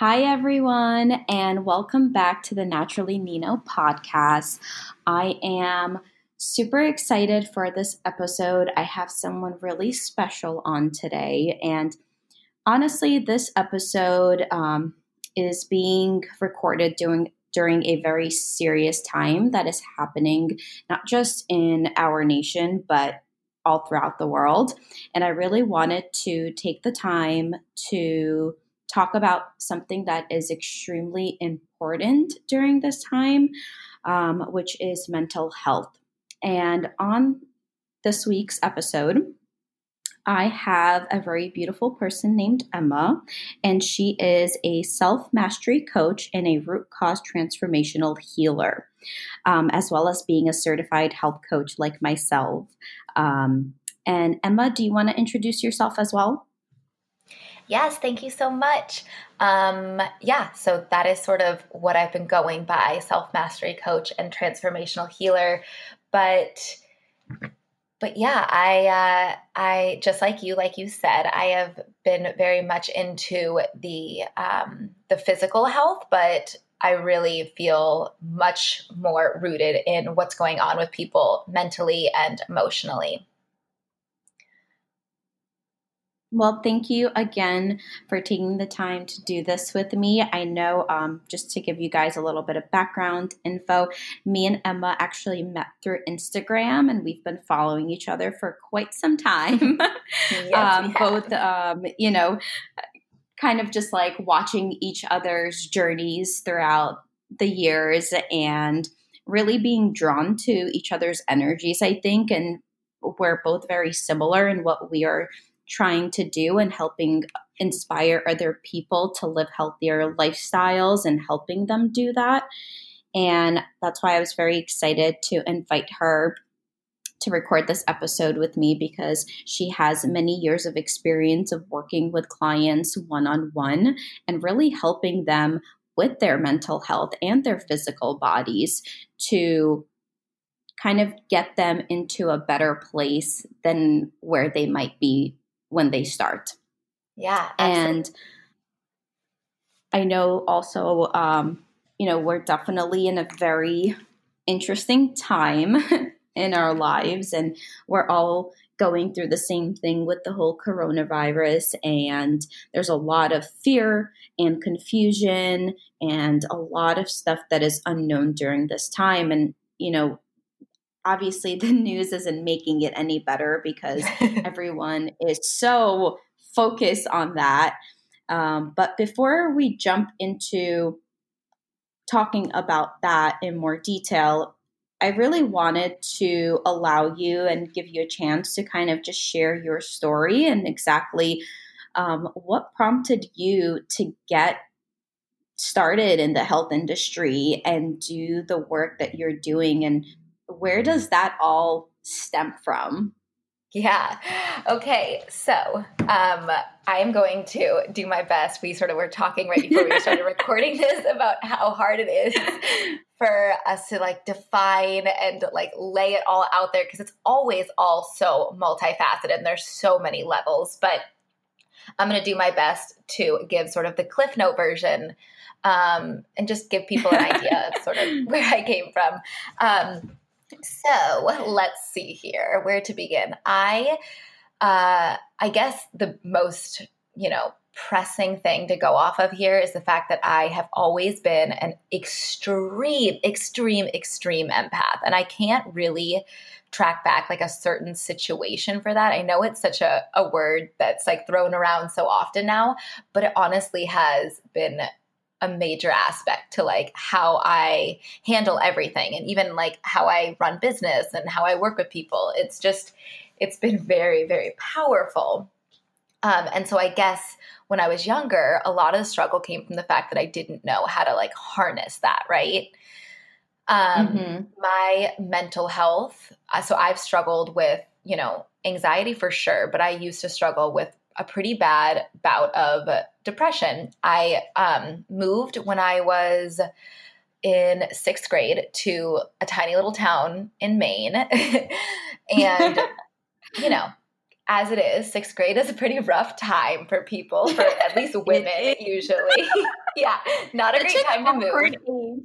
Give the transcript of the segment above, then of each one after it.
Hi, everyone, and welcome back to the Naturally Nino podcast. I am super excited for this episode. I have someone really special on today, and honestly, this episode um, is being recorded during during a very serious time that is happening not just in our nation but all throughout the world. And I really wanted to take the time to talk about something that is extremely important during this time, um, which is mental health. And on this week's episode, I have a very beautiful person named Emma, and she is a self mastery coach and a root cause transformational healer, um, as well as being a certified health coach like myself. Um, and Emma, do you want to introduce yourself as well? Yes, thank you so much. Um, yeah, so that is sort of what I've been going by self mastery coach and transformational healer. But but yeah, I uh, I just like you, like you said, I have been very much into the um, the physical health, but I really feel much more rooted in what's going on with people mentally and emotionally. Well, thank you again for taking the time to do this with me. I know, um, just to give you guys a little bit of background info, me and Emma actually met through Instagram and we've been following each other for quite some time. yes, um, both, um, you know, kind of just like watching each other's journeys throughout the years and really being drawn to each other's energies, I think. And we're both very similar in what we are trying to do and helping inspire other people to live healthier lifestyles and helping them do that. And that's why I was very excited to invite her to record this episode with me because she has many years of experience of working with clients one on one and really helping them with their mental health and their physical bodies to kind of get them into a better place than where they might be when they start. Yeah. Absolutely. And I know also, um, you know, we're definitely in a very interesting time in our lives, and we're all going through the same thing with the whole coronavirus. And there's a lot of fear and confusion and a lot of stuff that is unknown during this time. And, you know, obviously the news isn't making it any better because everyone is so focused on that. Um, but before we jump into talking about that in more detail, I really wanted to allow you and give you a chance to kind of just share your story and exactly um, what prompted you to get started in the health industry and do the work that you're doing and where does that all stem from? Yeah. Okay. So um, I am going to do my best. We sort of were talking right before we started recording this about how hard it is for us to like define and like lay it all out there because it's always all so multifaceted and there's so many levels. But I'm going to do my best to give sort of the Cliff Note version um, and just give people an idea of sort of where I came from. Um, so let's see here where to begin. I, uh, I guess the most, you know, pressing thing to go off of here is the fact that I have always been an extreme, extreme, extreme empath. And I can't really track back like a certain situation for that. I know it's such a, a word that's like thrown around so often now, but it honestly has been a major aspect to like how I handle everything and even like how I run business and how I work with people. It's just, it's been very, very powerful. Um, and so I guess when I was younger, a lot of the struggle came from the fact that I didn't know how to like harness that, right? Um, mm-hmm. My mental health, uh, so I've struggled with, you know, anxiety for sure, but I used to struggle with a pretty bad bout of depression. I um, moved when I was in sixth grade to a tiny little town in Maine. and, you know, as it is, sixth grade is a pretty rough time for people, for at least women usually. yeah, not a great time to move.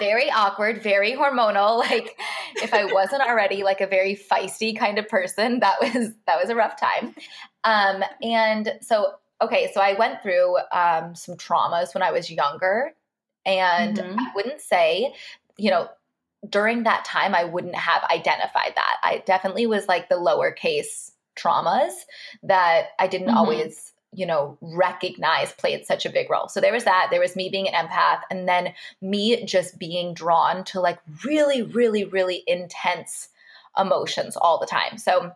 very awkward, very hormonal. Like if I wasn't already like a very feisty kind of person, that was that was a rough time. Um, and so okay, so I went through um, some traumas when I was younger, and mm-hmm. I wouldn't say, you know, during that time I wouldn't have identified that. I definitely was like the lowercase traumas that I didn't mm-hmm. always, you know, recognize played such a big role. So there was that. There was me being an empath, and then me just being drawn to like really, really, really intense emotions all the time. So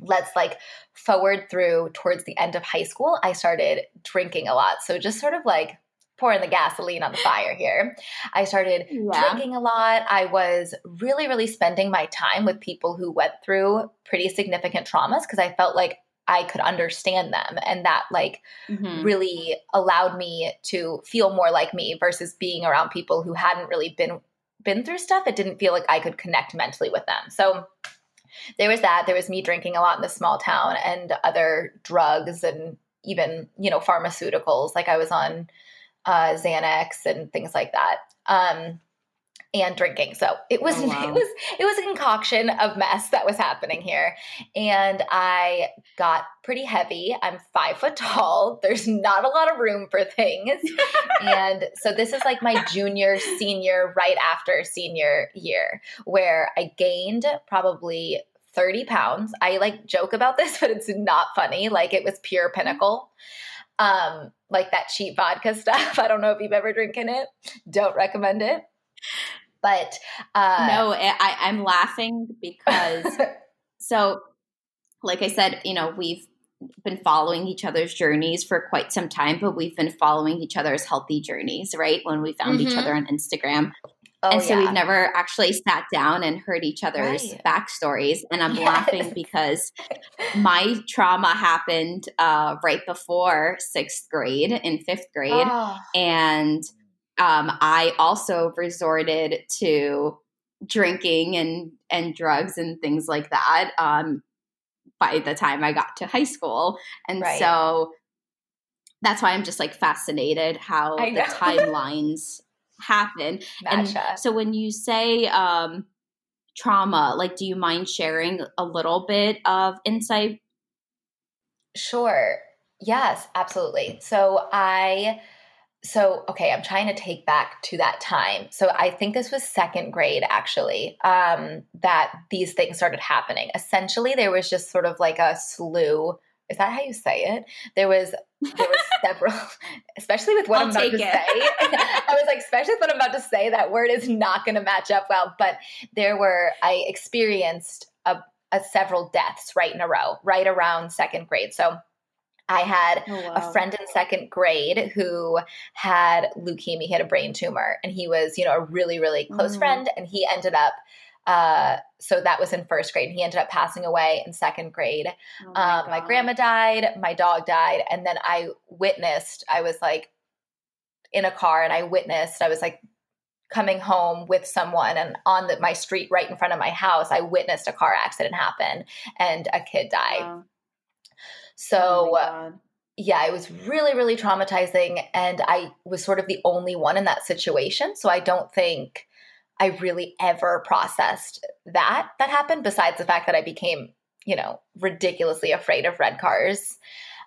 let's like forward through towards the end of high school, I started drinking a lot. So just sort of like pouring the gasoline on the fire here. I started yeah. drinking a lot. I was really, really spending my time with people who went through pretty significant traumas because I felt like I could understand them. And that, like, mm-hmm. really allowed me to feel more like me versus being around people who hadn't really been been through stuff it didn't feel like i could connect mentally with them so there was that there was me drinking a lot in the small town and other drugs and even you know pharmaceuticals like i was on uh, Xanax and things like that. Um, and drinking. So it was oh, wow. it was it was a concoction of mess that was happening here. And I got pretty heavy. I'm five foot tall. There's not a lot of room for things. and so this is like my junior, senior, right after senior year, where I gained probably 30 pounds. I like joke about this, but it's not funny. Like it was pure Pinnacle um, like that cheap vodka stuff. I don't know if you've ever drinking it. Don't recommend it. But uh, no, I, I'm laughing because so, like I said, you know, we've been following each other's journeys for quite some time, but we've been following each other's healthy journeys, right? When we found mm-hmm. each other on Instagram. Oh, and so yeah. we've never actually sat down and heard each other's right. backstories. And I'm yes. laughing because my trauma happened uh, right before sixth grade in fifth grade. Oh. And um, I also resorted to drinking and, and drugs and things like that um, by the time I got to high school. And right. so that's why I'm just like fascinated how the timelines happen. And so when you say um, trauma, like, do you mind sharing a little bit of insight? Sure. Yes, absolutely. So I so okay i'm trying to take back to that time so i think this was second grade actually um, that these things started happening essentially there was just sort of like a slew is that how you say it? There was there was several, especially with what i am about to it. say. I was like, especially with what I'm about to say, that word is not going to match up well. But there were, I experienced a, a, several deaths right in a row, right around second grade. So I had oh, wow. a friend in second grade who had leukemia. He had a brain tumor, and he was, you know, a really, really close mm. friend. And he ended up uh, so that was in first grade. He ended up passing away in second grade. Oh my, um, my, grandma died, my dog died, and then I witnessed. I was like in a car, and I witnessed. I was like coming home with someone, and on the, my street, right in front of my house, I witnessed a car accident happen, and a kid died. Wow. So. Oh yeah, it was really, really traumatizing. And I was sort of the only one in that situation. So I don't think I really ever processed that that happened besides the fact that I became, you know, ridiculously afraid of red cars.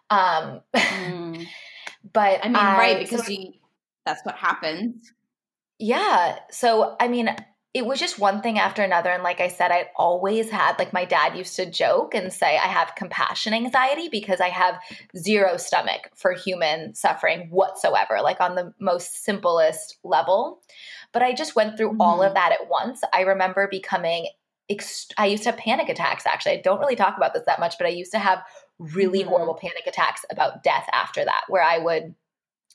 Um mm. but I mean, I, right, because so, you, that's what happens. Yeah. So, I mean, it was just one thing after another. And like I said, I always had, like, my dad used to joke and say, I have compassion anxiety because I have zero stomach for human suffering whatsoever, like on the most simplest level. But I just went through mm-hmm. all of mm-hmm. that at once. I remember becoming, I used to have panic attacks actually. I don't really talk about this that much, but I used to have really mm-hmm. horrible panic attacks about death after that, where I would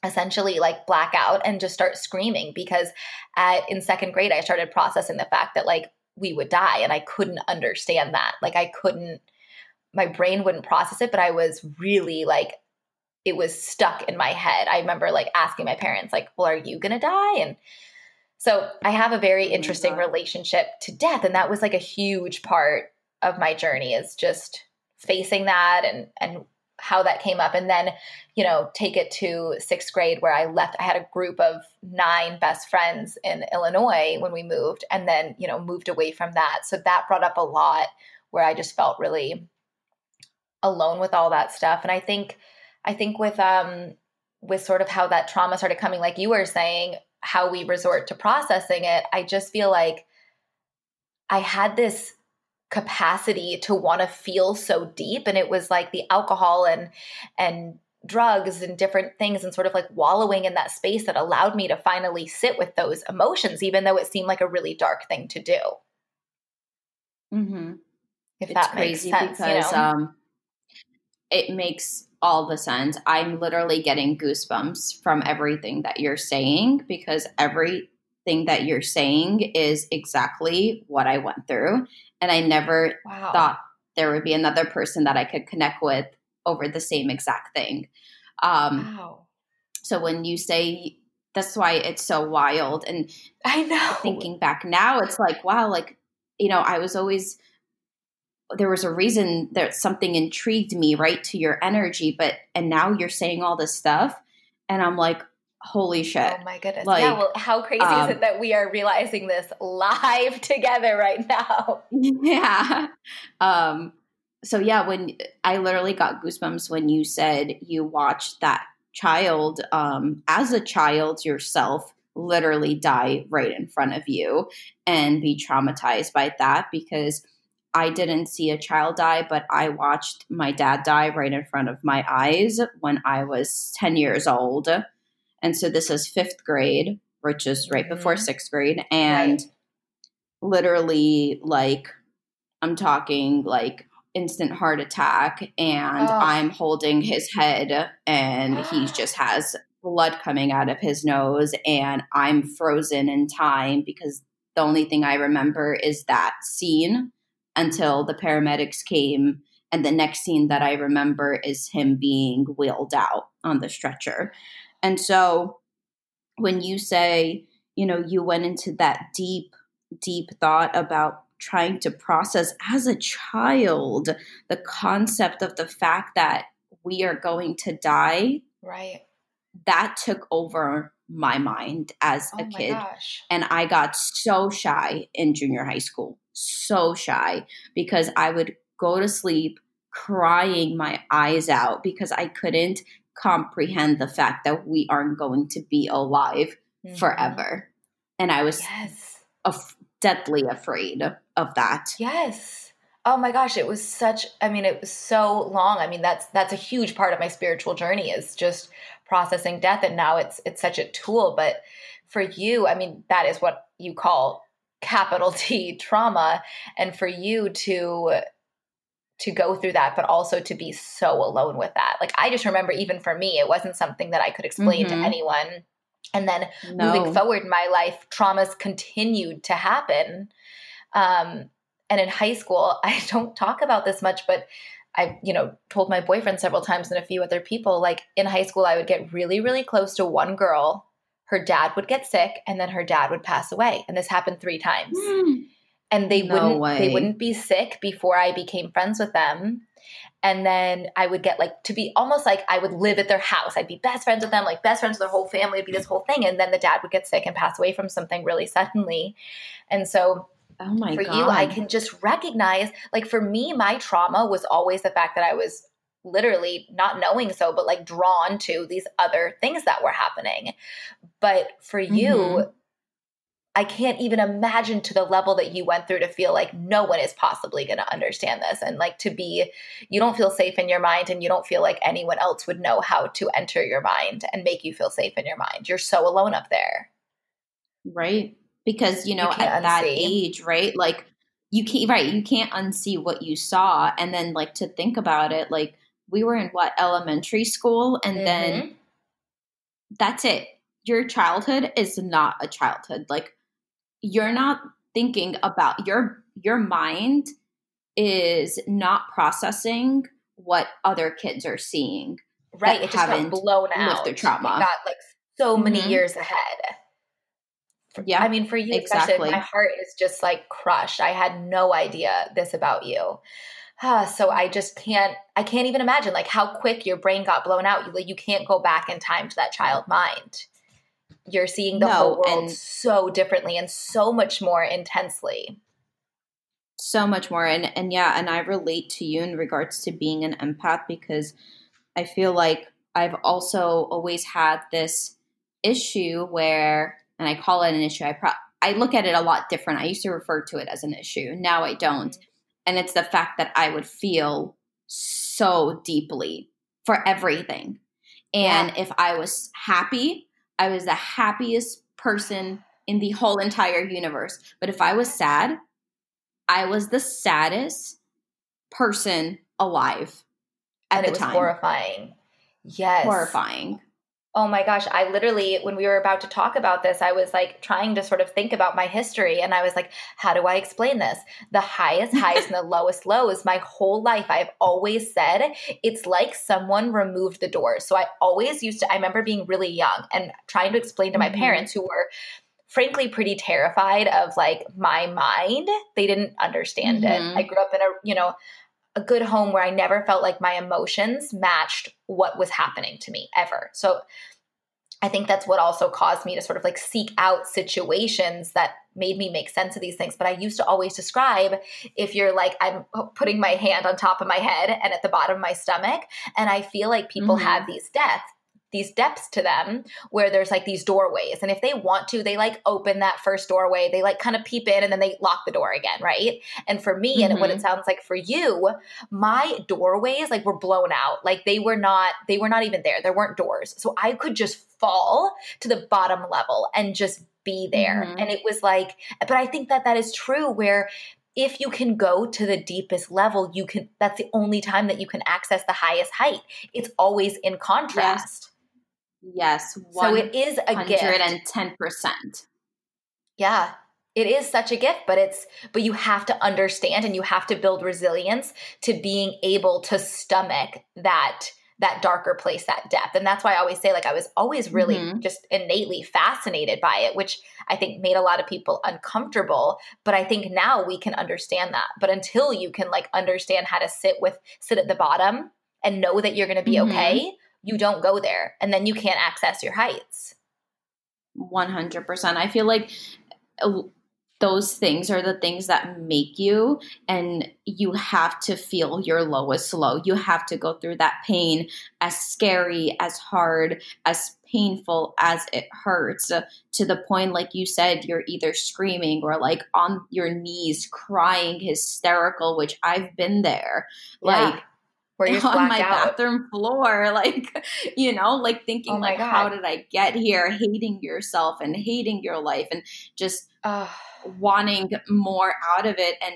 essentially like black out and just start screaming because at in second grade I started processing the fact that like we would die and I couldn't understand that. Like I couldn't my brain wouldn't process it, but I was really like it was stuck in my head. I remember like asking my parents like, "Well, are you to die?" and so I have a very oh interesting relationship to death and that was like a huge part of my journey is just facing that and and how that came up. And then you know take it to sixth grade where i left i had a group of nine best friends in illinois when we moved and then you know moved away from that. So that brought up a lot where i just felt really alone with all that stuff. And i think i think with um with sort of how that trauma started coming like you were saying how we resort to processing it i just feel like i had this capacity to want to feel so deep and it was like the alcohol and and drugs and different things and sort of like wallowing in that space that allowed me to finally sit with those emotions even though it seemed like a really dark thing to do mm-hmm. if it's that crazy makes sense because you know? um it makes all the sense i'm literally getting goosebumps from everything that you're saying because everything that you're saying is exactly what i went through and I never wow. thought there would be another person that I could connect with over the same exact thing. Um, wow. So when you say that's why it's so wild, and I know thinking back now, it's like wow, like you know, I was always there was a reason that something intrigued me right to your energy, but and now you're saying all this stuff, and I'm like, holy shit. Oh my goodness. Like, yeah, well, how crazy um, is it that we are realizing this live together right now? Yeah. Um, so yeah, when I literally got goosebumps when you said you watched that child um, as a child yourself literally die right in front of you and be traumatized by that because I didn't see a child die, but I watched my dad die right in front of my eyes when I was 10 years old. And so this is fifth grade, which is right mm-hmm. before sixth grade. And right. literally, like, I'm talking like instant heart attack, and oh. I'm holding his head, and he just has blood coming out of his nose, and I'm frozen in time because the only thing I remember is that scene until the paramedics came. And the next scene that I remember is him being wheeled out on the stretcher. And so when you say, you know, you went into that deep, deep thought about trying to process as a child the concept of the fact that we are going to die. Right. That took over my mind as oh a kid. Gosh. And I got so shy in junior high school. So shy because I would go to sleep crying my eyes out because I couldn't comprehend the fact that we aren't going to be alive mm-hmm. forever. And I was yes. af- deadly afraid of that. Yes. Oh my gosh, it was such I mean it was so long. I mean that's that's a huge part of my spiritual journey is just processing death and now it's it's such a tool, but for you, I mean that is what you call capital T trauma and for you to to go through that, but also to be so alone with that. Like I just remember, even for me, it wasn't something that I could explain mm-hmm. to anyone. And then no. moving forward in my life, traumas continued to happen. Um, and in high school, I don't talk about this much, but I, you know, told my boyfriend several times and a few other people, like in high school, I would get really, really close to one girl. Her dad would get sick, and then her dad would pass away, and this happened three times. Mm and they no wouldn't way. they wouldn't be sick before I became friends with them. And then I would get like to be almost like I would live at their house. I'd be best friends with them, like best friends with their whole family. It'd be this whole thing. And then the dad would get sick and pass away from something really suddenly. And so Oh my for God. you, I can just recognize, like for me, my trauma was always the fact that I was literally not knowing so, but like drawn to these other things that were happening. But for you, mm-hmm. I can't even imagine to the level that you went through to feel like no one is possibly going to understand this. And like to be, you don't feel safe in your mind and you don't feel like anyone else would know how to enter your mind and make you feel safe in your mind. You're so alone up there. Right. Because, you know, you at unsee. that age, right? Like you can't, right. You can't unsee what you saw. And then like to think about it, like we were in what elementary school and mm-hmm. then that's it your childhood is not a childhood. Like you're not thinking about your your mind is not processing what other kids are seeing. Right, it just got blown out. Their trauma it got like so many mm-hmm. years ahead. Yeah, I mean, for you exactly. my heart is just like crushed. I had no idea this about you. uh, so I just can't I can't even imagine like how quick your brain got blown out. You like you can't go back in time to that child mind. You're seeing the no, whole world so differently and so much more intensely. So much more. And and yeah, and I relate to you in regards to being an empath because I feel like I've also always had this issue where and I call it an issue. I pro- I look at it a lot different. I used to refer to it as an issue. Now I don't. Mm-hmm. And it's the fact that I would feel so deeply for everything. And yeah. if I was happy, I was the happiest person in the whole entire universe. But if I was sad, I was the saddest person alive at and the time. Horrifying. Yes. Horrifying. Oh my gosh, I literally, when we were about to talk about this, I was like trying to sort of think about my history. And I was like, how do I explain this? The highest highs and the lowest lows, my whole life, I've always said it's like someone removed the doors. So I always used to, I remember being really young and trying to explain to my mm-hmm. parents who were frankly pretty terrified of like my mind. They didn't understand mm-hmm. it. I grew up in a, you know, a good home where I never felt like my emotions matched what was happening to me ever. So I think that's what also caused me to sort of like seek out situations that made me make sense of these things. But I used to always describe if you're like, I'm putting my hand on top of my head and at the bottom of my stomach, and I feel like people mm-hmm. have these deaths these depths to them where there's like these doorways and if they want to they like open that first doorway they like kind of peep in and then they lock the door again right and for me mm-hmm. and what it mm-hmm. sounds like for you my doorways like were blown out like they were not they were not even there there weren't doors so i could just fall to the bottom level and just be there mm-hmm. and it was like but i think that that is true where if you can go to the deepest level you can that's the only time that you can access the highest height it's always in contrast Yes. So it is a gift. 110%. Yeah. It is such a gift, but it's but you have to understand and you have to build resilience to being able to stomach that that darker place, that depth. And that's why I always say, like, I was always really mm-hmm. just innately fascinated by it, which I think made a lot of people uncomfortable. But I think now we can understand that. But until you can like understand how to sit with, sit at the bottom and know that you're going to be mm-hmm. okay, you don't go there and then you can't access your heights. 100% i feel like uh, those things are the things that make you and you have to feel your lowest low. You have to go through that pain as scary as hard as painful as it hurts uh, to the point like you said you're either screaming or like on your knees crying hysterical which i've been there. Yeah. like where you're on my out. bathroom floor, like, you know, like thinking oh like, God. how did I get here? Hating yourself and hating your life and just wanting more out of it. And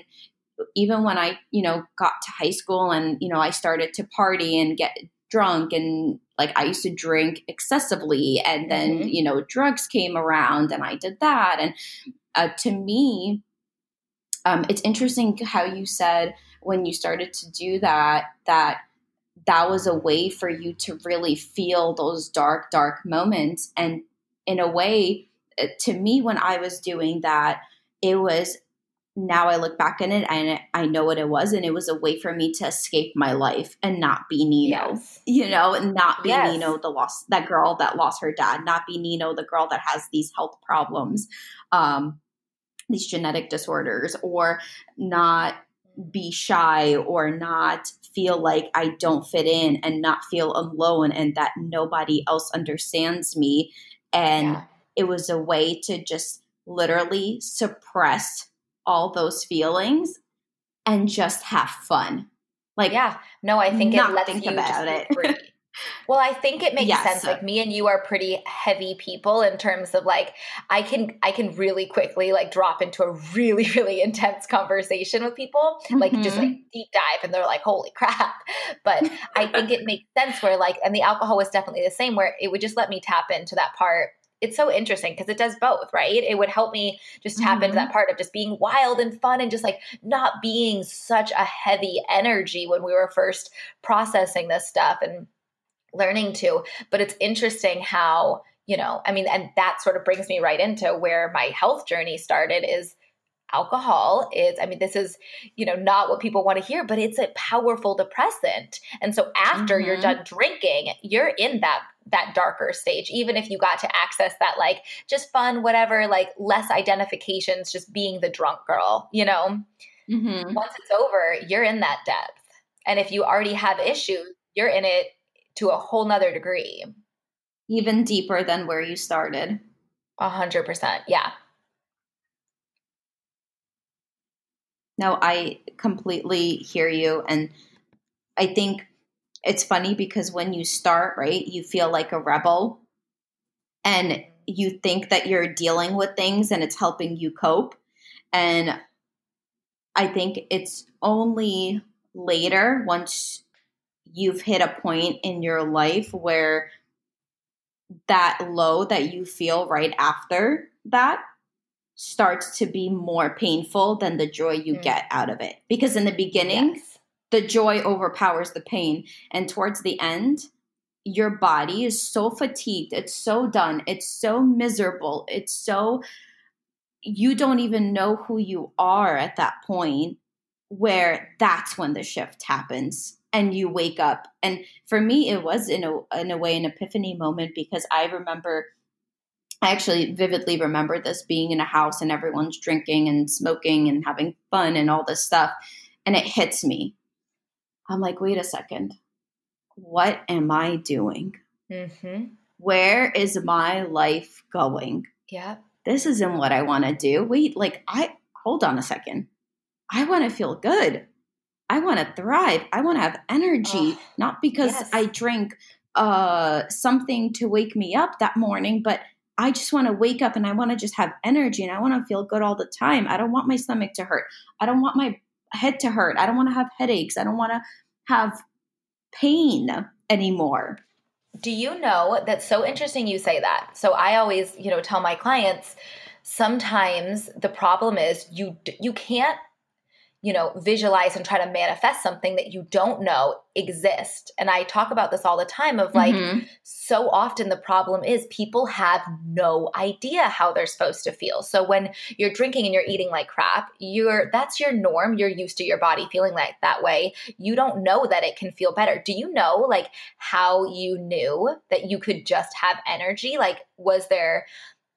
even when I, you know, got to high school and, you know, I started to party and get drunk and like I used to drink excessively and then, mm-hmm. you know, drugs came around and I did that. And uh, to me, um, it's interesting how you said, when you started to do that that that was a way for you to really feel those dark dark moments and in a way uh, to me when i was doing that it was now i look back in it and i know what it was and it was a way for me to escape my life and not be nino yes. you know not be yes. nino the lost that girl that lost her dad not be nino the girl that has these health problems um these genetic disorders or not be shy or not feel like I don't fit in and not feel alone and that nobody else understands me. And yeah. it was a way to just literally suppress all those feelings and just have fun. Like, yeah, no, I think it lets think you about it. Well, I think it makes yes. sense. Like me and you are pretty heavy people in terms of like I can I can really quickly like drop into a really really intense conversation with people, mm-hmm. like just like mm-hmm. deep dive, and they're like, "Holy crap!" But I think it makes sense where like, and the alcohol was definitely the same, where it would just let me tap into that part it's so interesting because it does both, right? It would help me just tap mm-hmm. into that part of just being wild and fun and just like not being such a heavy energy when we were first processing this stuff. And learning to. But it's interesting how, you know, I mean, and that sort of brings me right into where my health journey started is alcohol is i mean this is you know not what people want to hear but it's a powerful depressant and so after mm-hmm. you're done drinking you're in that that darker stage even if you got to access that like just fun whatever like less identifications just being the drunk girl you know mm-hmm. once it's over you're in that depth and if you already have issues you're in it to a whole nother degree even deeper than where you started a hundred percent yeah No, I completely hear you. And I think it's funny because when you start, right, you feel like a rebel and you think that you're dealing with things and it's helping you cope. And I think it's only later once you've hit a point in your life where that low that you feel right after that starts to be more painful than the joy you mm. get out of it. Because in the beginning, yes. the joy overpowers the pain. And towards the end, your body is so fatigued. It's so done. It's so miserable. It's so, you don't even know who you are at that point where that's when the shift happens and you wake up. And for me, it was in a, in a way an epiphany moment because I remember I actually vividly remember this being in a house and everyone's drinking and smoking and having fun and all this stuff. And it hits me. I'm like, wait a second. What am I doing? Mm-hmm. Where is my life going? Yeah. This isn't what I want to do. Wait, like, I, hold on a second. I want to feel good. I want to thrive. I want to have energy, oh, not because yes. I drink uh, something to wake me up that morning, but I just want to wake up and I want to just have energy and I want to feel good all the time. I don't want my stomach to hurt. I don't want my head to hurt. I don't want to have headaches. I don't want to have pain anymore. Do you know that's so interesting you say that? So I always, you know, tell my clients sometimes the problem is you you can't you know, visualize and try to manifest something that you don't know exist. And I talk about this all the time of like mm-hmm. so often the problem is people have no idea how they're supposed to feel. So when you're drinking and you're eating like crap, you're that's your norm. You're used to your body feeling like that way. You don't know that it can feel better. Do you know like how you knew that you could just have energy? Like was there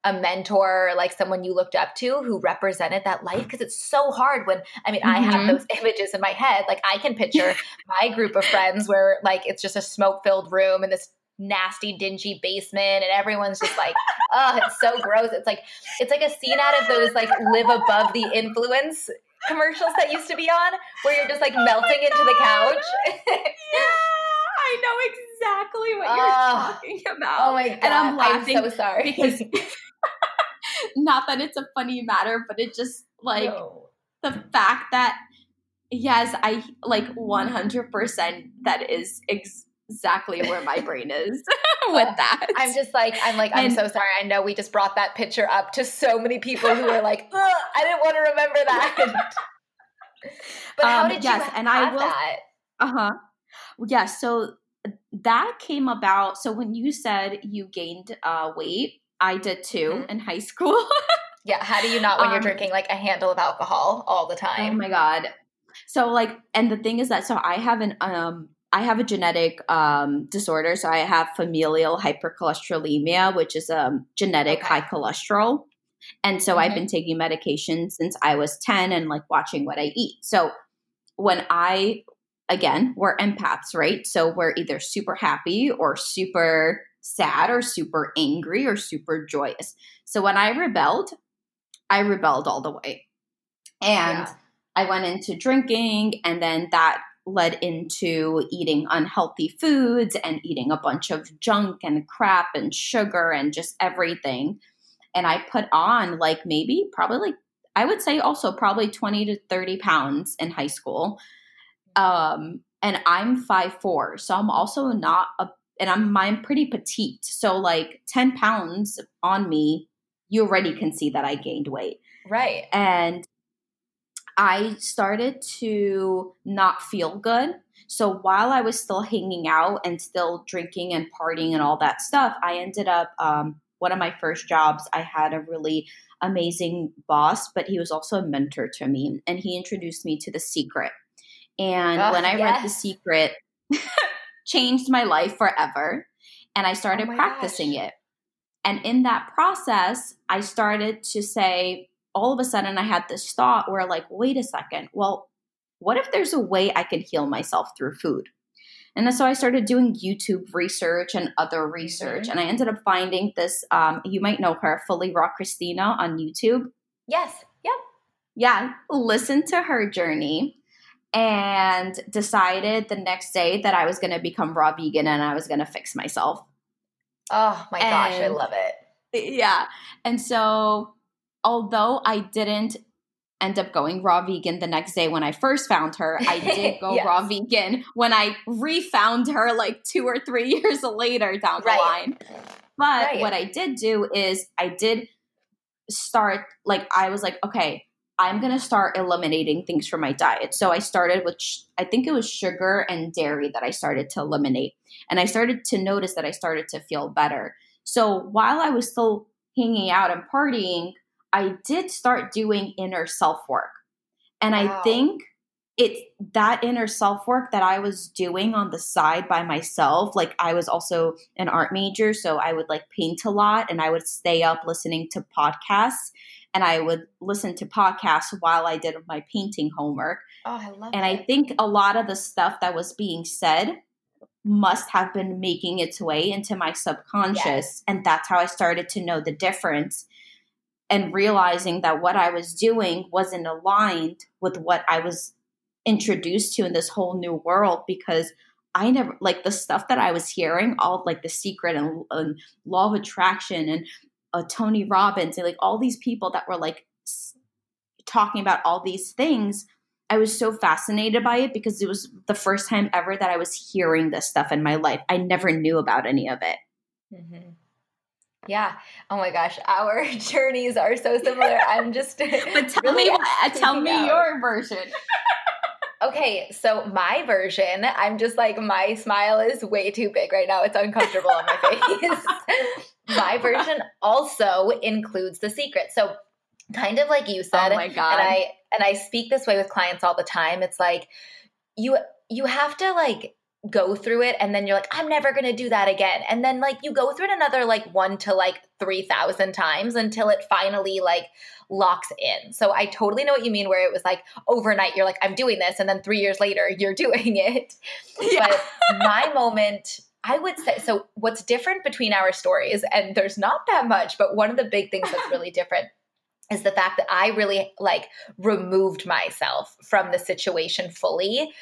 a mentor like someone you looked up to who represented that life? Because it's so hard when i mean mm-hmm. i have mm-hmm. those images in my head. Like i can picture my group of friends where like it's just a smoke filled room in this nasty dingy basement and everyone's just like oh it's so gross. It's like it's like a scene out of those like live above the influence commercials that used to be on where you're just like oh melting into the couch. Yeah i know exactly what you're uh, talking about. Oh my god and i'm laughing I'm so sorry. because not that it's a funny matter, but it just like no. the fact that yes, I like 100% that is ex- exactly where my brain is with that. I'm just like, I'm like, I'm and, so sorry. I know we just brought that picture up to so many people who are like, I didn't want to remember that. but how um, did yes, you and I will, that? Uh huh. Yeah. So that came about. So when you said you gained uh, weight, I did too mm-hmm. in high school. yeah. How do you not when um, you're drinking like a handle of alcohol all the oh time? Oh my God. So like, and the thing is that, so I have an, um, I have a genetic um, disorder. So I have familial hypercholesterolemia, which is a um, genetic okay. high cholesterol. And so mm-hmm. I've been taking medication since I was 10 and like watching what I eat. So when I, again, we're empaths, right? So we're either super happy or super sad or super angry or super joyous. So when I rebelled, I rebelled all the way. And yeah. I went into drinking, and then that led into eating unhealthy foods and eating a bunch of junk and crap and sugar and just everything. And I put on like maybe, probably like, I would say also probably 20 to 30 pounds in high school. Um, and I'm five four, so I'm also not a and I'm I'm pretty petite. So like 10 pounds on me, you already can see that I gained weight. Right. And I started to not feel good. So while I was still hanging out and still drinking and partying and all that stuff, I ended up um, one of my first jobs, I had a really amazing boss, but he was also a mentor to me. And he introduced me to The Secret. And oh, when I yes. read The Secret, changed my life forever. And I started oh practicing gosh. it. And in that process, I started to say, all of a sudden, I had this thought where, like, wait a second, well, what if there's a way I could heal myself through food? And so I started doing YouTube research and other research. Mm-hmm. And I ended up finding this, um, you might know her, Fully Raw Kristina on YouTube. Yes. Yep. Yeah. Listen to her journey and decided the next day that I was going to become raw vegan and I was going to fix myself. Oh my gosh, I love it. Yeah. And so, although I didn't end up going raw vegan the next day when I first found her, I did go yes. raw vegan when I refound her like two or three years later down the right. line. But right. what I did do is I did start, like, I was like, okay, I'm going to start eliminating things from my diet. So I started with, sh- I think it was sugar and dairy that I started to eliminate. And I started to notice that I started to feel better. So while I was still hanging out and partying, I did start doing inner self work. And wow. I think it's that inner self work that I was doing on the side by myself. Like I was also an art major, so I would like paint a lot and I would stay up listening to podcasts and I would listen to podcasts while I did my painting homework. Oh, I love And I think a lot of the stuff that was being said must have been making its way into my subconscious. Yes. And that's how I started to know the difference and realizing that what I was doing wasn't aligned with what I was introduced to in this whole new world because I never like the stuff that I was hearing, all like the secret and, and law of attraction and uh, Tony Robbins and like all these people that were like s- talking about all these things. I was so fascinated by it because it was the first time ever that I was hearing this stuff in my life. I never knew about any of it. Mm-hmm. Yeah. Oh my gosh, our journeys are so similar. I'm just. but tell really me, tell me out. your version. Okay, so my version, I'm just like my smile is way too big right now. It's uncomfortable on my face. My version also includes the secret. So kind of like you oh said, oh my God. and I and I speak this way with clients all the time. It's like you you have to like go through it and then you're like i'm never going to do that again and then like you go through it another like 1 to like 3000 times until it finally like locks in so i totally know what you mean where it was like overnight you're like i'm doing this and then 3 years later you're doing it yeah. but my moment I would say so what's different between our stories and there's not that much but one of the big things that's really different is the fact that I really like removed myself from the situation fully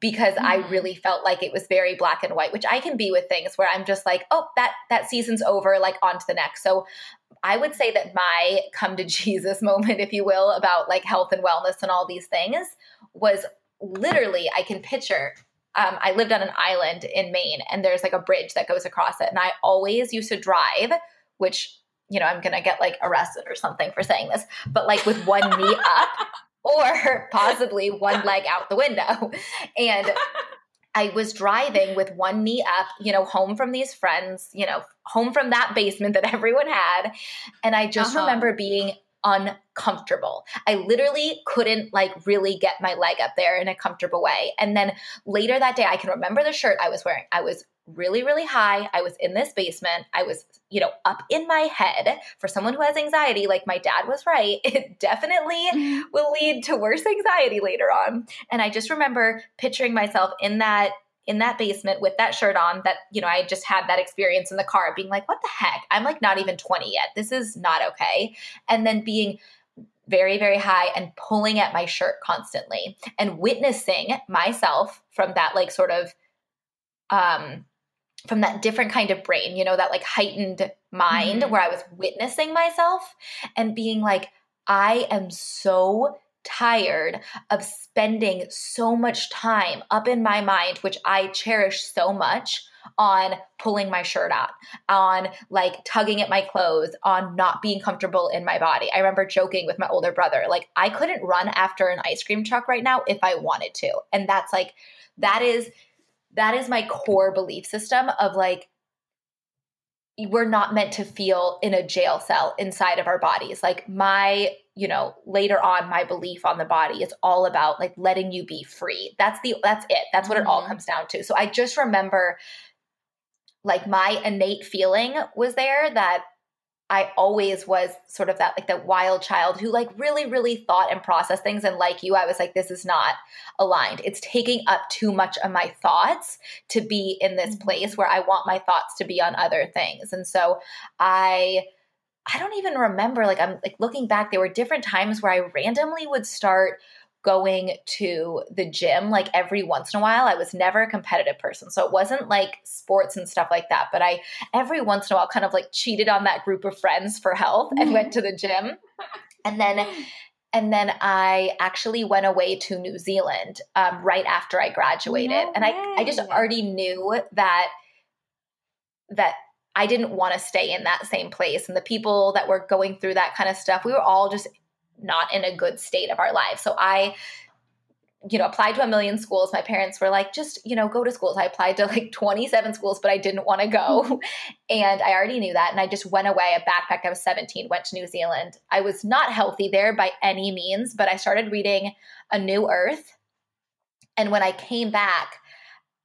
because mm-hmm. I really felt like it was very black and white, which I can be with things where I'm just like, oh, that that season's over, like on to the next. So I would say that my come to Jesus moment, if you will, about like health and wellness and all these things was literally I can picture um, I lived on an island in Maine and there's like a bridge that goes across it. And I always used to drive, which, you know, I'm going to get like arrested or something for saying this, but like with one knee up or possibly one leg out the window. And I was driving with one knee up, you know, home from these friends, you know, home from that basement that everyone had. And I just uh-huh. remember being uncomfortable. I literally couldn't like really get my leg up there in a comfortable way. And then later that day, I can remember the shirt I was wearing. I was really, really high. I was in this basement. I was, you know, up in my head. For someone who has anxiety, like my dad was right, it definitely mm-hmm. will lead to worse anxiety later on. And I just remember picturing myself in that in that basement with that shirt on that you know i just had that experience in the car being like what the heck? I'm like not even 20 yet. This is not okay. And then being very very high and pulling at my shirt constantly and witnessing myself from that like sort of um from that different kind of brain, you know, that like heightened mind mm-hmm. where I was witnessing myself and being like, I am so tired of spending so much time up in my mind, which I cherish so much, on pulling my shirt out, on like tugging at my clothes, on not being comfortable in my body. I remember joking with my older brother, like, I couldn't run after an ice cream truck right now if I wanted to. And that's like, that is that is my core belief system of like we're not meant to feel in a jail cell inside of our bodies. Like my, you know, later on my belief on the body is all about like letting you be free. That's the that's it. That's what mm-hmm. it all mm-hmm. comes down to. So I just remember like my innate feeling was there that I always was sort of that like that wild child who like really really thought and processed things and like you I was like this is not aligned. It's taking up too much of my thoughts to be in this mm-hmm. place where I want my thoughts to be on other things. And so I I don't even remember like I'm like looking back there were different times where I randomly would start going to the gym like every once in a while. I was never a competitive person. So it wasn't like sports and stuff like that. But I every once in a while kind of like cheated on that group of friends for health and went to the gym. And then and then I actually went away to New Zealand um, right after I graduated. No and I, I just already knew that that I didn't want to stay in that same place. And the people that were going through that kind of stuff, we were all just not in a good state of our lives. So I you know, applied to a million schools. My parents were like, just, you know, go to schools. I applied to like 27 schools, but I didn't want to go. and I already knew that. And I just went away. I backpacked. I was 17, went to New Zealand. I was not healthy there by any means, but I started reading A New Earth. And when I came back,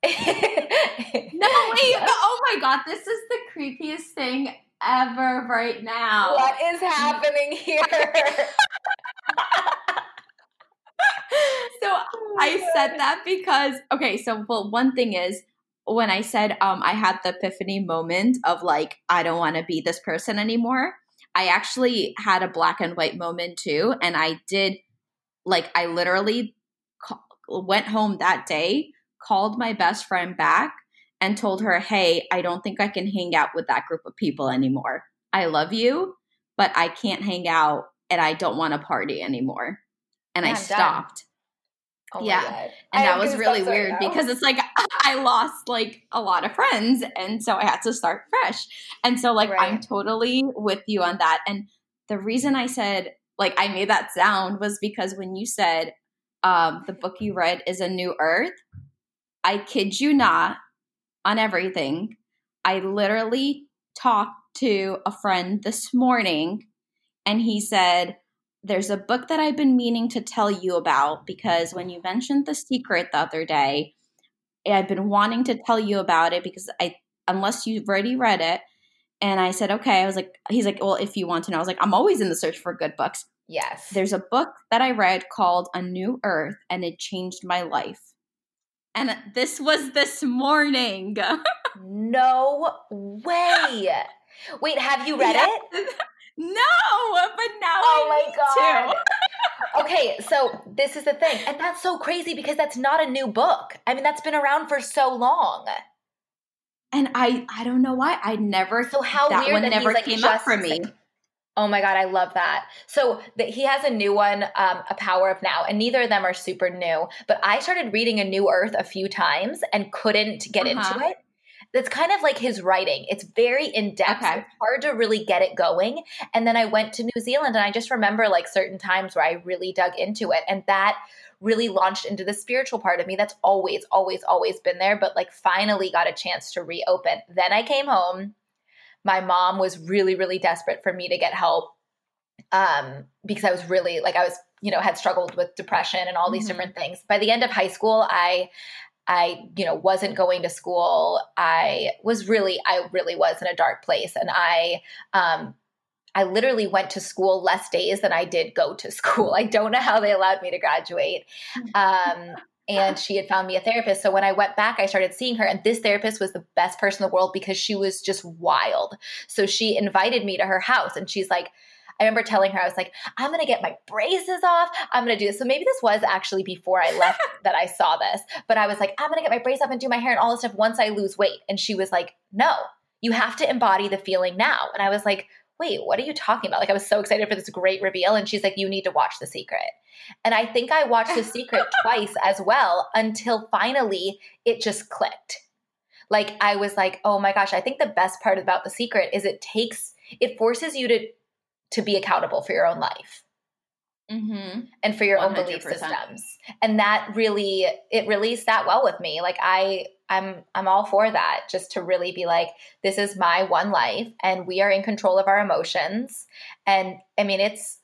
no, wait. Oh my God. This is the creepiest thing ever right now. What is happening here? so oh I God. said that because okay, so well one thing is when I said um I had the epiphany moment of like I don't want to be this person anymore. I actually had a black and white moment too and I did like I literally ca- went home that day, called my best friend back and told her, Hey, I don't think I can hang out with that group of people anymore. I love you, but I can't hang out and I don't want to party anymore. And yeah, I stopped. Oh yeah. And that was really weird because it's like I lost like a lot of friends. And so I had to start fresh. And so, like, right. I'm totally with you on that. And the reason I said, like, I made that sound was because when you said um, the book you read is A New Earth, I kid you not, on everything. I literally talked to a friend this morning and he said, There's a book that I've been meaning to tell you about because when you mentioned The Secret the other day, I've been wanting to tell you about it because I, unless you've already read it. And I said, okay. I was like, he's like, well, if you want to know, I was like, I'm always in the search for good books. Yes. There's a book that I read called A New Earth, and it changed my life. And this was this morning. no way. Wait, have you read yes. it? No, but now oh I my god. okay, so this is the thing, and that's so crazy because that's not a new book. I mean, that's been around for so long. And I, I don't know why I never. So how that weird one that never like came up for me. Like, Oh my god, I love that. So the, he has a new one, um, A Power of Now, and neither of them are super new. But I started reading A New Earth a few times and couldn't get uh-huh. into it. That's kind of like his writing. It's very in depth. Okay. It's hard to really get it going. And then I went to New Zealand, and I just remember like certain times where I really dug into it, and that really launched into the spiritual part of me that's always, always, always been there, but like finally got a chance to reopen. Then I came home my mom was really, really desperate for me to get help um, because I was really like I was, you know, had struggled with depression and all these mm-hmm. different things. By the end of high school, I I, you know, wasn't going to school. I was really, I really was in a dark place. And I, um, I literally went to school less days than I did go to school. I don't know how they allowed me to graduate. Um, and she had found me a therapist. So when I went back, I started seeing her, and this therapist was the best person in the world because she was just wild. So she invited me to her house, and she's like, I remember telling her, I was like, I'm going to get my braces off. I'm going to do this. So maybe this was actually before I left that I saw this, but I was like, I'm going to get my braces off and do my hair and all this stuff once I lose weight. And she was like, no, you have to embody the feeling now. And I was like, wait, what are you talking about? Like, I was so excited for this great reveal. And she's like, you need to watch The Secret. And I think I watched The Secret twice as well until finally it just clicked. Like, I was like, oh my gosh, I think the best part about The Secret is it takes, it forces you to, to be accountable for your own life. Mm-hmm. and for your 100%. own belief systems. And that really, it really sat well with me. Like I, I'm, I'm all for that. Just to really be like, this is my one life, and we are in control of our emotions. And I mean, it's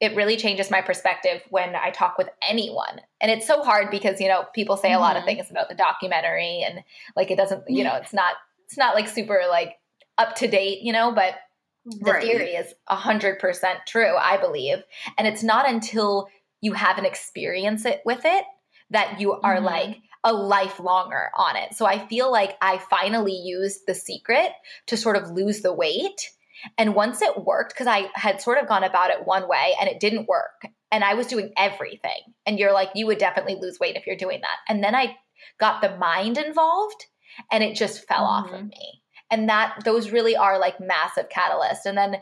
it really changes my perspective when I talk with anyone. And it's so hard because, you know, people say mm-hmm. a lot of mm-hmm. things about the documentary and like it doesn't, you know, it's not it's not like super like up to date, you know, but the right. theory is 100% true, I believe. And it's not until you have an experience it with it that you are mm-hmm. like a lifelonger on it. So I feel like I finally used the secret to sort of lose the weight and once it worked, because I had sort of gone about it one way and it didn't work, and I was doing everything. And you're like, you would definitely lose weight if you're doing that. And then I got the mind involved and it just fell mm-hmm. off of mm-hmm. me. And that those really are like massive catalysts. And then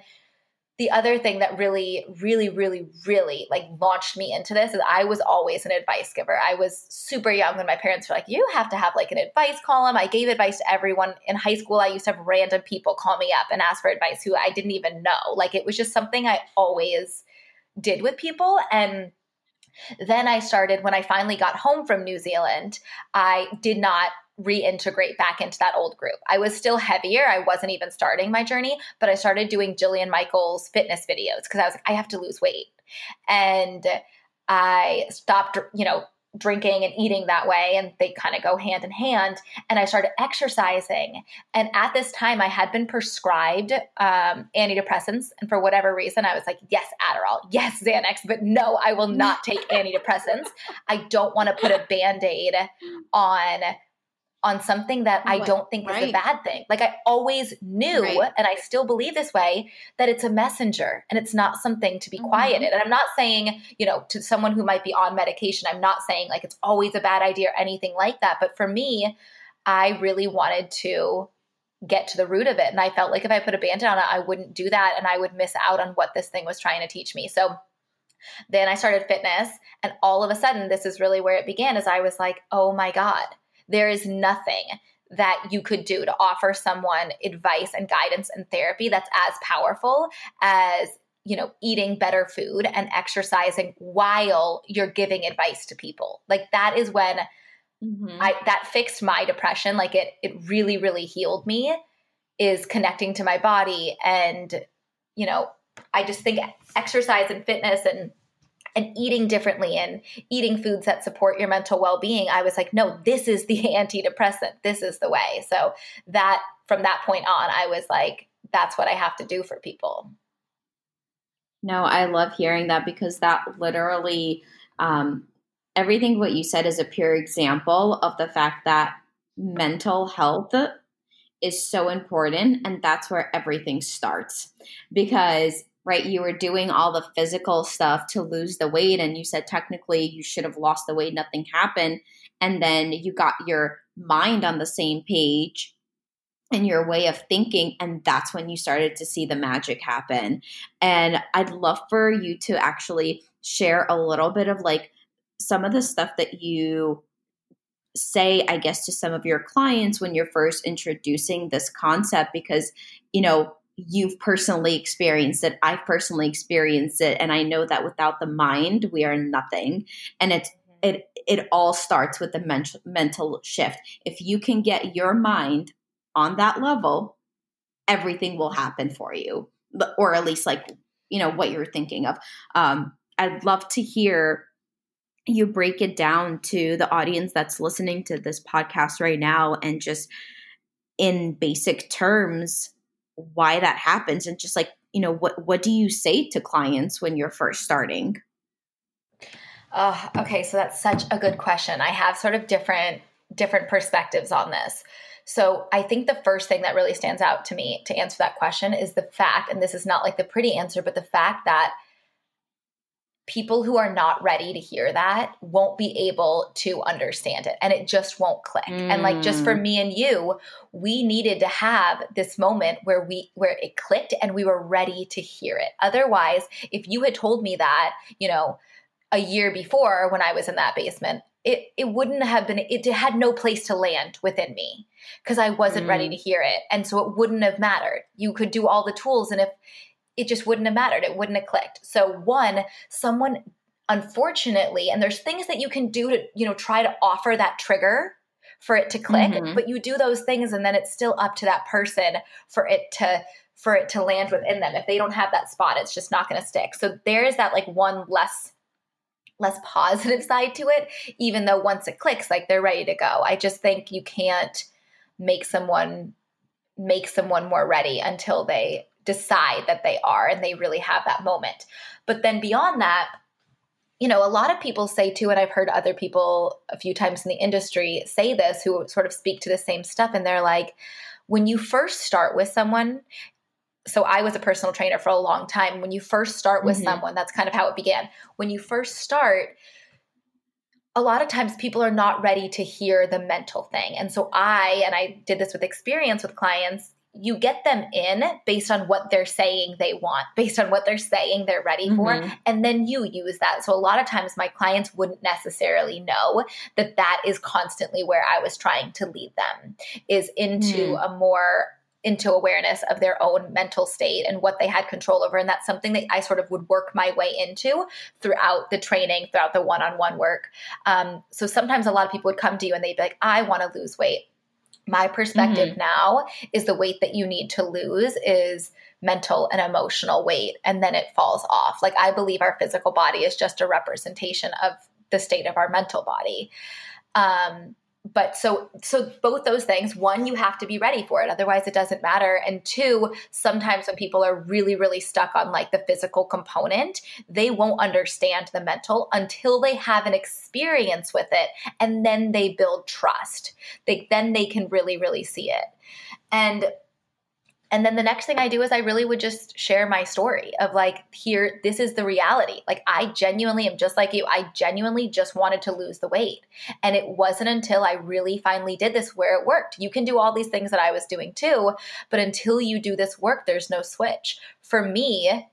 the other thing that really really really really like launched me into this is i was always an advice giver i was super young when my parents were like you have to have like an advice column i gave advice to everyone in high school i used to have random people call me up and ask for advice who i didn't even know like it was just something i always did with people and then I started when I finally got home from New Zealand. I did not reintegrate back into that old group. I was still heavier. I wasn't even starting my journey, but I started doing Jillian Michaels fitness videos because I was like, I have to lose weight. And I stopped, you know, drinking and eating that way and they kind of go hand in hand and i started exercising and at this time i had been prescribed um, antidepressants and for whatever reason i was like yes adderall yes xanax but no i will not take antidepressants i don't want to put a band-aid on on something that I don't think right. is a bad thing. Like I always knew, right. and I still believe this way, that it's a messenger and it's not something to be mm-hmm. quieted. And I'm not saying, you know, to someone who might be on medication, I'm not saying like it's always a bad idea or anything like that. But for me, I really wanted to get to the root of it. And I felt like if I put a band on it, I wouldn't do that and I would miss out on what this thing was trying to teach me. So then I started fitness, and all of a sudden, this is really where it began. As I was like, oh my God, there is nothing that you could do to offer someone advice and guidance and therapy that's as powerful as you know eating better food and exercising while you're giving advice to people. Like that is when mm-hmm. i that fixed my depression. Like it it really really healed me is connecting to my body. And you know i just think exercise and fitness and and eating differently and eating foods that support your mental well-being i was like no this is the antidepressant. This is the way. So that from that point on i was like that's what i have to do for people. No i love hearing that because that literally um, everything what you said is a pure example of the fact that mental health is so important and that's where everything starts. Because right? You were doing all the physical stuff to lose the weight, and you said technically you should have lost the weight, nothing happened. And then you got your mind on the same page and your way of thinking, and that's when you started to see the magic happen. And I'd love for you to actually share a little bit of like some of the stuff that you say i guess to some of your clients when you're first introducing this concept because you know you've personally experienced it i've personally experienced it and i know that without the mind we are nothing. And it's mm-hmm. it it all starts with the mental mental shift. If you can get your mind on that level everything will happen for you. Or at least like you know what you're thinking of. Um i'd love to hear you break it down to the audience that's listening to this podcast right now and just in basic terms why that happens and just like you know what what do you say to clients when you're first starting? Uh, okay so that's such a good question. I have sort of different different perspectives on this. So i think the first thing that really stands out to me to answer that question is the fact and this is not like the pretty answer but the fact that people who are not ready to hear that won't be able to understand it and it just won't click. Mm. And like just for mm. me and you, we needed to have this moment where we where it clicked and we were ready to hear it. Otherwise, if you had told me that, you know, a year before when I was in that basement, it it wouldn't have been it had no place to land within me because I wasn't mm. ready to hear it. And so it wouldn't have mattered. You could do all the tools and if it just wouldn't have mattered. It wouldn't have clicked. So one, someone unfortunately, and there's things that you can do to, you know, try to offer that trigger for it to click, mm-hmm. but you do those things and then it's still up to that person for it to for it to land within them. If they don't have that spot, it's just not going to stick. So there is that like one less less positive side to it even though once it clicks like they're ready to go. I just think you can't make someone make someone more ready until they decide that they are and they really have that moment. But then beyond that, you know, a lot of people say too, and I've heard other people a few times in the industry say this who sort of speak to the same stuff, and they're like, when you first start with someone, so I was a personal trainer for a long time. When you first start with mm-hmm. someone, that's kind of how it began. When you first start, a lot of times people are not ready to hear the mental thing. And so I, and I did this with experience with clients, you get them in based on what they're saying they want, based on what they're saying they're ready mm-hmm. for, and then you use that. So a lot of times my clients wouldn't necessarily know that that is constantly where I was trying to lead them is into mm. a more into awareness of their own mental state and what they had control over and that's something that I sort of would work my way into throughout the training, throughout the one-on-one work. Um, so sometimes a lot of people would come to you and they'd be like, "I want to lose weight." My perspective mm-hmm. now is the weight that you need to lose is mental and emotional weight and then it falls off like i believe our physical body is just a representation of the state of our mental body um, but so so both those things one you have to be ready for it otherwise it doesn't matter. And two sometimes when people are really really stuck on like the physical component they won't understand the mental until they have an experience with it and then they build trust. They then they can really really see it. And and then the next thing I do is I really would just share my story of like, here, this is the reality. Like, I genuinely am just like you. I genuinely just wanted to lose the weight. And it wasn't until I really finally did this where it worked. You can do all these things that I was doing too, but until you do this work, there's no switch. For me,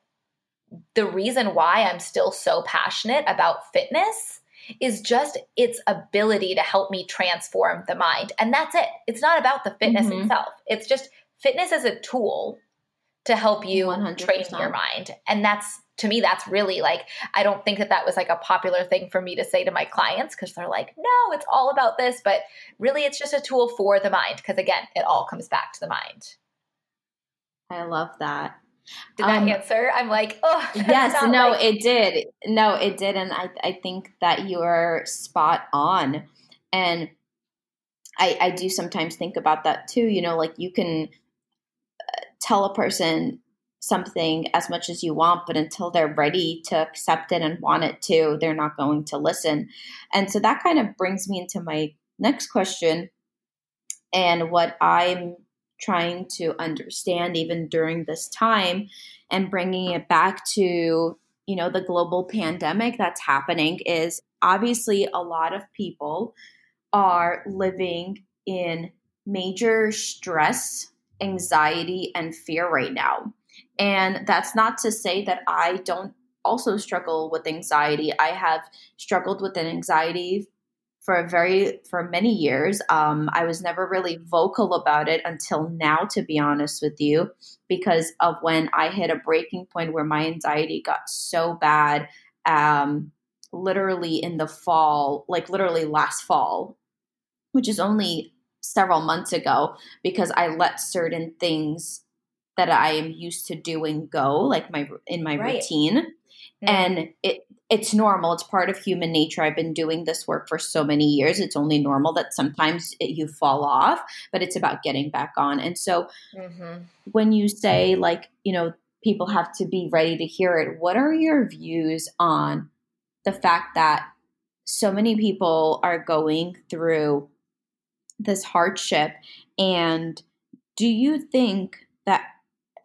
the reason why I'm still so passionate about fitness is just its ability to help me transform the mind. And that's it. It's not about the fitness mm-hmm. itself. It's just fitness is a tool to help you 100%. train your mind. And that's to me that's really like I don't think that that was like a popular thing for me to say to my clients because they're like, "No, it's all about this," but really it's just a tool for the mind because again, it all comes back to the mind. I love that. Did that um, answer? I'm like, oh, yes, no, like- it did. No, it did, and I I think that you are spot on, and I I do sometimes think about that too. You know, like you can tell a person something as much as you want, but until they're ready to accept it and want it to, they're not going to listen. And so that kind of brings me into my next question and what I'm trying to understand even during this time and bringing it back to you know the global pandemic that's happening is obviously a lot of people are living in major stress anxiety and fear right now. And that's not to say that I don't also struggle with anxiety. I have struggled with an anxiety for a very for many years. Um, I was never really vocal about it until now, to be honest with you, because of when I hit a breaking point where my anxiety got so bad. Um, literally in the fall, like literally last fall, which is only several months ago because I let certain things that I am used to doing go, like my in my right. routine. Mm-hmm. And it it's normal. It's part of human nature. I've been doing this work for so many years. It's only normal that sometimes it, you fall off, but it's about getting back on. And so mm-hmm. when you say like, you know, people have to be ready to hear it, what are your views on the fact that so many people are going through this hardship and do you think that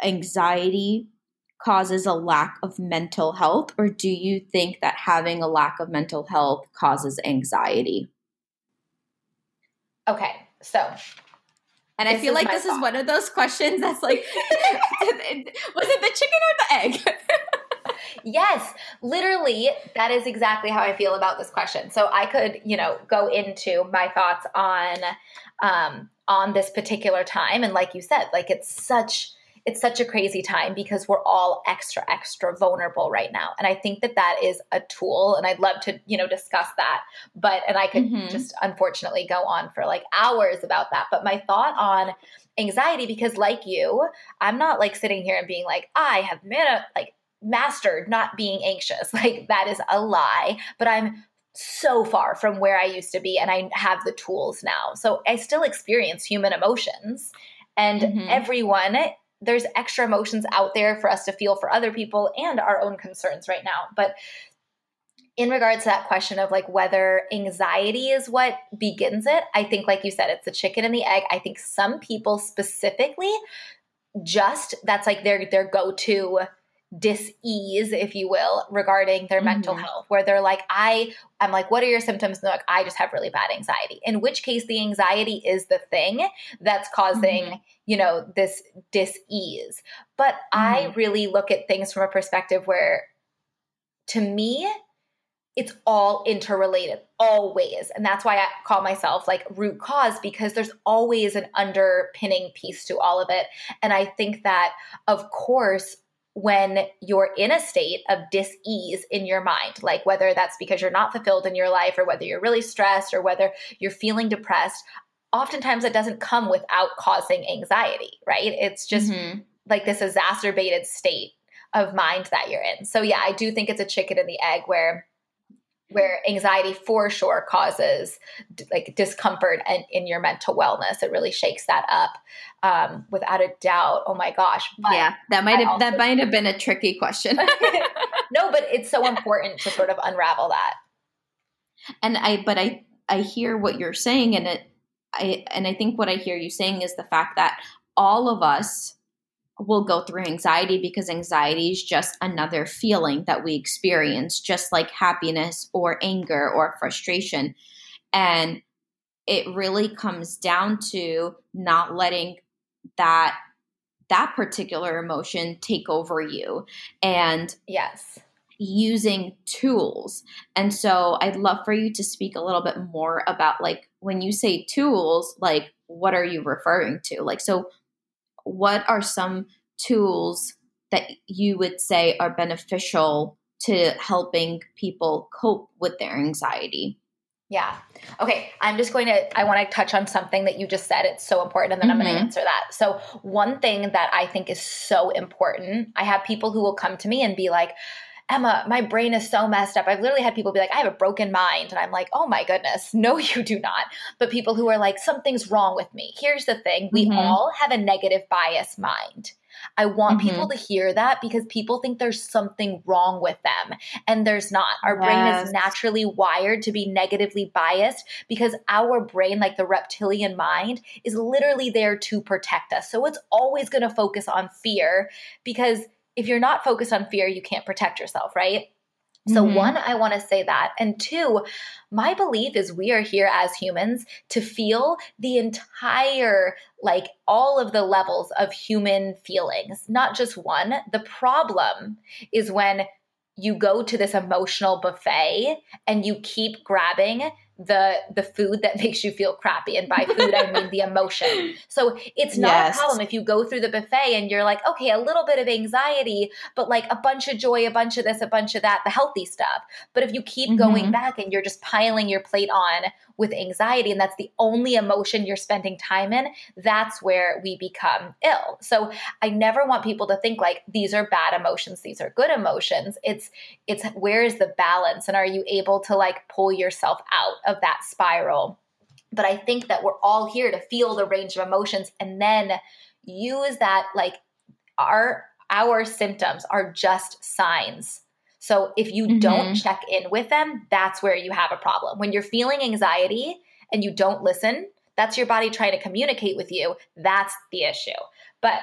anxiety causes a lack of mental health or do you think that having a lack of mental health causes anxiety okay so and I feel like this thought. is one of those questions that's like, was it the chicken or the egg? Yes, literally, that is exactly how I feel about this question. So I could, you know, go into my thoughts on um, on this particular time, and like you said, like it's such it's such a crazy time because we're all extra extra vulnerable right now and i think that that is a tool and i'd love to you know discuss that but and i could mm-hmm. just unfortunately go on for like hours about that but my thought on anxiety because like you i'm not like sitting here and being like i have made like mastered not being anxious like that is a lie but i'm so far from where I used to be, and I have the tools now. So I still experience human emotions, and mm-hmm. everyone, there's extra emotions out there for us to feel for other people and our own concerns right now. But in regards to that question of like whether anxiety is what begins it, I think, like you said, it's the chicken and the egg. I think some people specifically just that's like their their go-to dis-ease if you will regarding their mm-hmm. mental health where they're like i i'm like what are your symptoms and they're like i just have really bad anxiety in which case the anxiety is the thing that's causing mm-hmm. you know this dis-ease but mm-hmm. i really look at things from a perspective where to me it's all interrelated always and that's why i call myself like root cause because there's always an underpinning piece to all of it and i think that of course when you're in a state of dis-ease in your mind like whether that's because you're not fulfilled in your life or whether you're really stressed or whether you're feeling depressed oftentimes it doesn't come without causing anxiety right it's just mm-hmm. like this exacerbated state of mind that you're in so yeah i do think it's a chicken and the egg where where anxiety for sure causes like discomfort and in your mental wellness. It really shakes that up um, without a doubt. Oh my gosh but yeah that might have that might have been a tricky question. No but it's so important to sort of unravel that. And i but i i hear what you're saying and it i and i think what i hear you saying is the fact that all of us will go through anxiety because anxiety is just another feeling that we experience, just like happiness or anger or frustration. And it really comes down to not letting that that particular emotion take over you and yes. using tools. And so i'd love for you to speak a little bit more about like when you say tools like what are you referring to? Like so what are some tools that you would say are beneficial to helping people cope with their anxiety? Yeah. Okay. I'm just going to, I want to touch on something that you just said. It's so important. And then mm-hmm. I'm going to answer that. So, one thing that I think is so important, I have people who will come to me and be like, Emma, my brain is so messed up. I've literally had people be like, I have a broken mind. And I'm like, oh my goodness, no, you do not. But people who are like, something's wrong with me. Here's the thing we mm-hmm. all have a negative bias mind. I want mm-hmm. people to hear that because people think there's something wrong with them and there's not. Our yes. brain is naturally wired to be negatively biased because our brain, like the reptilian mind, is literally there to protect us. So it's always going to focus on fear because if you're not focused on fear, you can't protect yourself, right? So, mm-hmm. one, I want to say that. And two, my belief is we are here as humans to feel the entire, like all of the levels of human feelings, not just one. The problem is when you go to this emotional buffet and you keep grabbing the the food that makes you feel crappy and by food i mean the emotion so it's not yes. a problem if you go through the buffet and you're like okay a little bit of anxiety but like a bunch of joy a bunch of this a bunch of that the healthy stuff but if you keep mm-hmm. going back and you're just piling your plate on with anxiety and that's the only emotion you're spending time in that's where we become ill so i never want people to think like these are bad emotions these are good emotions it's it's where is the balance and are you able to like pull yourself out of that spiral. But I think that we're all here to feel the range of emotions and then use that like our our symptoms are just signs. So if you mm-hmm. don't check in with them, that's where you have a problem. When you're feeling anxiety and you don't listen, that's your body trying to communicate with you. That's the issue. But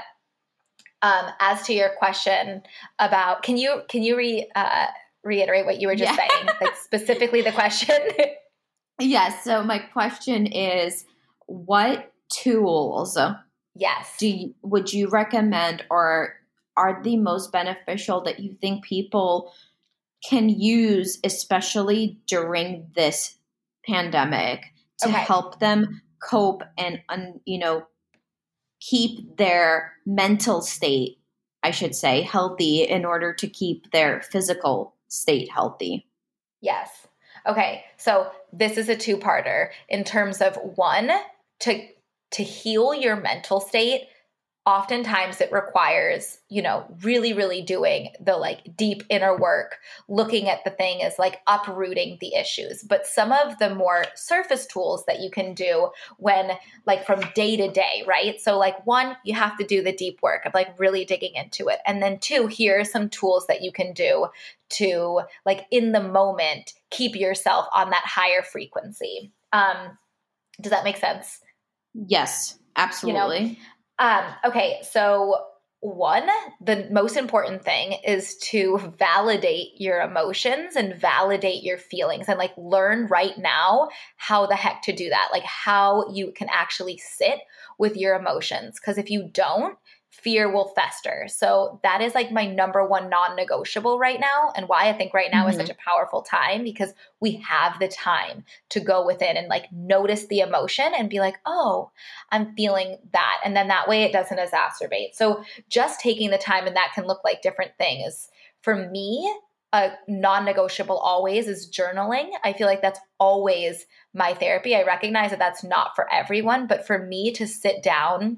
um, as to your question about, can you can you re, uh, reiterate what you were just yeah. saying, like specifically the question? Yes. So my question is, what tools? Yes. Do you, would you recommend, or are the most beneficial that you think people can use, especially during this pandemic, to okay. help them cope and, un, you know, keep their mental state, I should say, healthy in order to keep their physical state healthy. Yes. Okay. So this is a two-parter in terms of one to to heal your mental state oftentimes it requires you know really really doing the like deep inner work looking at the thing as like uprooting the issues. But some of the more surface tools that you can do when like from day to day right? So like one you have to do the deep work of like really digging into it. And then two here are some tools that you can do to like in the moment keep yourself on that higher frequency. Um does that make sense? Yes absolutely you know? Um, okay, so one, the most important thing is to validate your emotions and validate your feelings and like learn right now how the heck to do that, like how you can actually sit with your emotions. Because if you don't, fear will fester. So that is like my number one non negotiable right now, and why I think right now mm-hmm. is such mm-hmm. a powerful time because we have the time to go within and like notice the emotion and be like, oh, I'm feeling that. And then that way it doesn't exacerbate. So just taking the time, and that can look like different things. For me, a non negotiable always is journaling. I feel like that's always my therapy. I recognize that that's not for everyone, but for me to sit down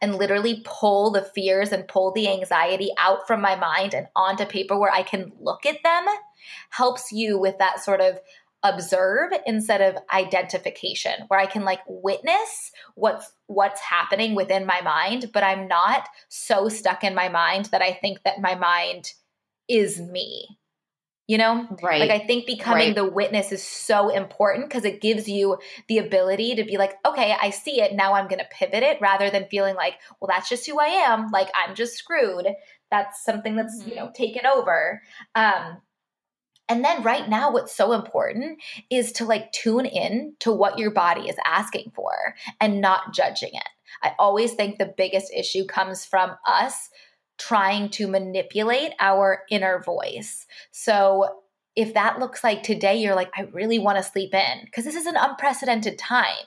and literally pull the fears and pull the anxiety out from my mind and onto paper where I can look at them helps you with that sort of observe instead of identification where I can like witness what's what's happening within my mind but I'm not so stuck in my mind that I think that my mind is me you know right like i think becoming right. the witness is so important because it gives you the ability to be like okay i see it now i'm gonna pivot it rather than feeling like well that's just who i am like i'm just screwed that's something that's mm-hmm. you know taken over um and then right now, what's so important is to like tune in to what your body is asking for and not judging it. I always think the biggest issue comes from us trying to manipulate our inner voice. So if that looks like today, you're like, I really want to sleep in because this is an unprecedented time.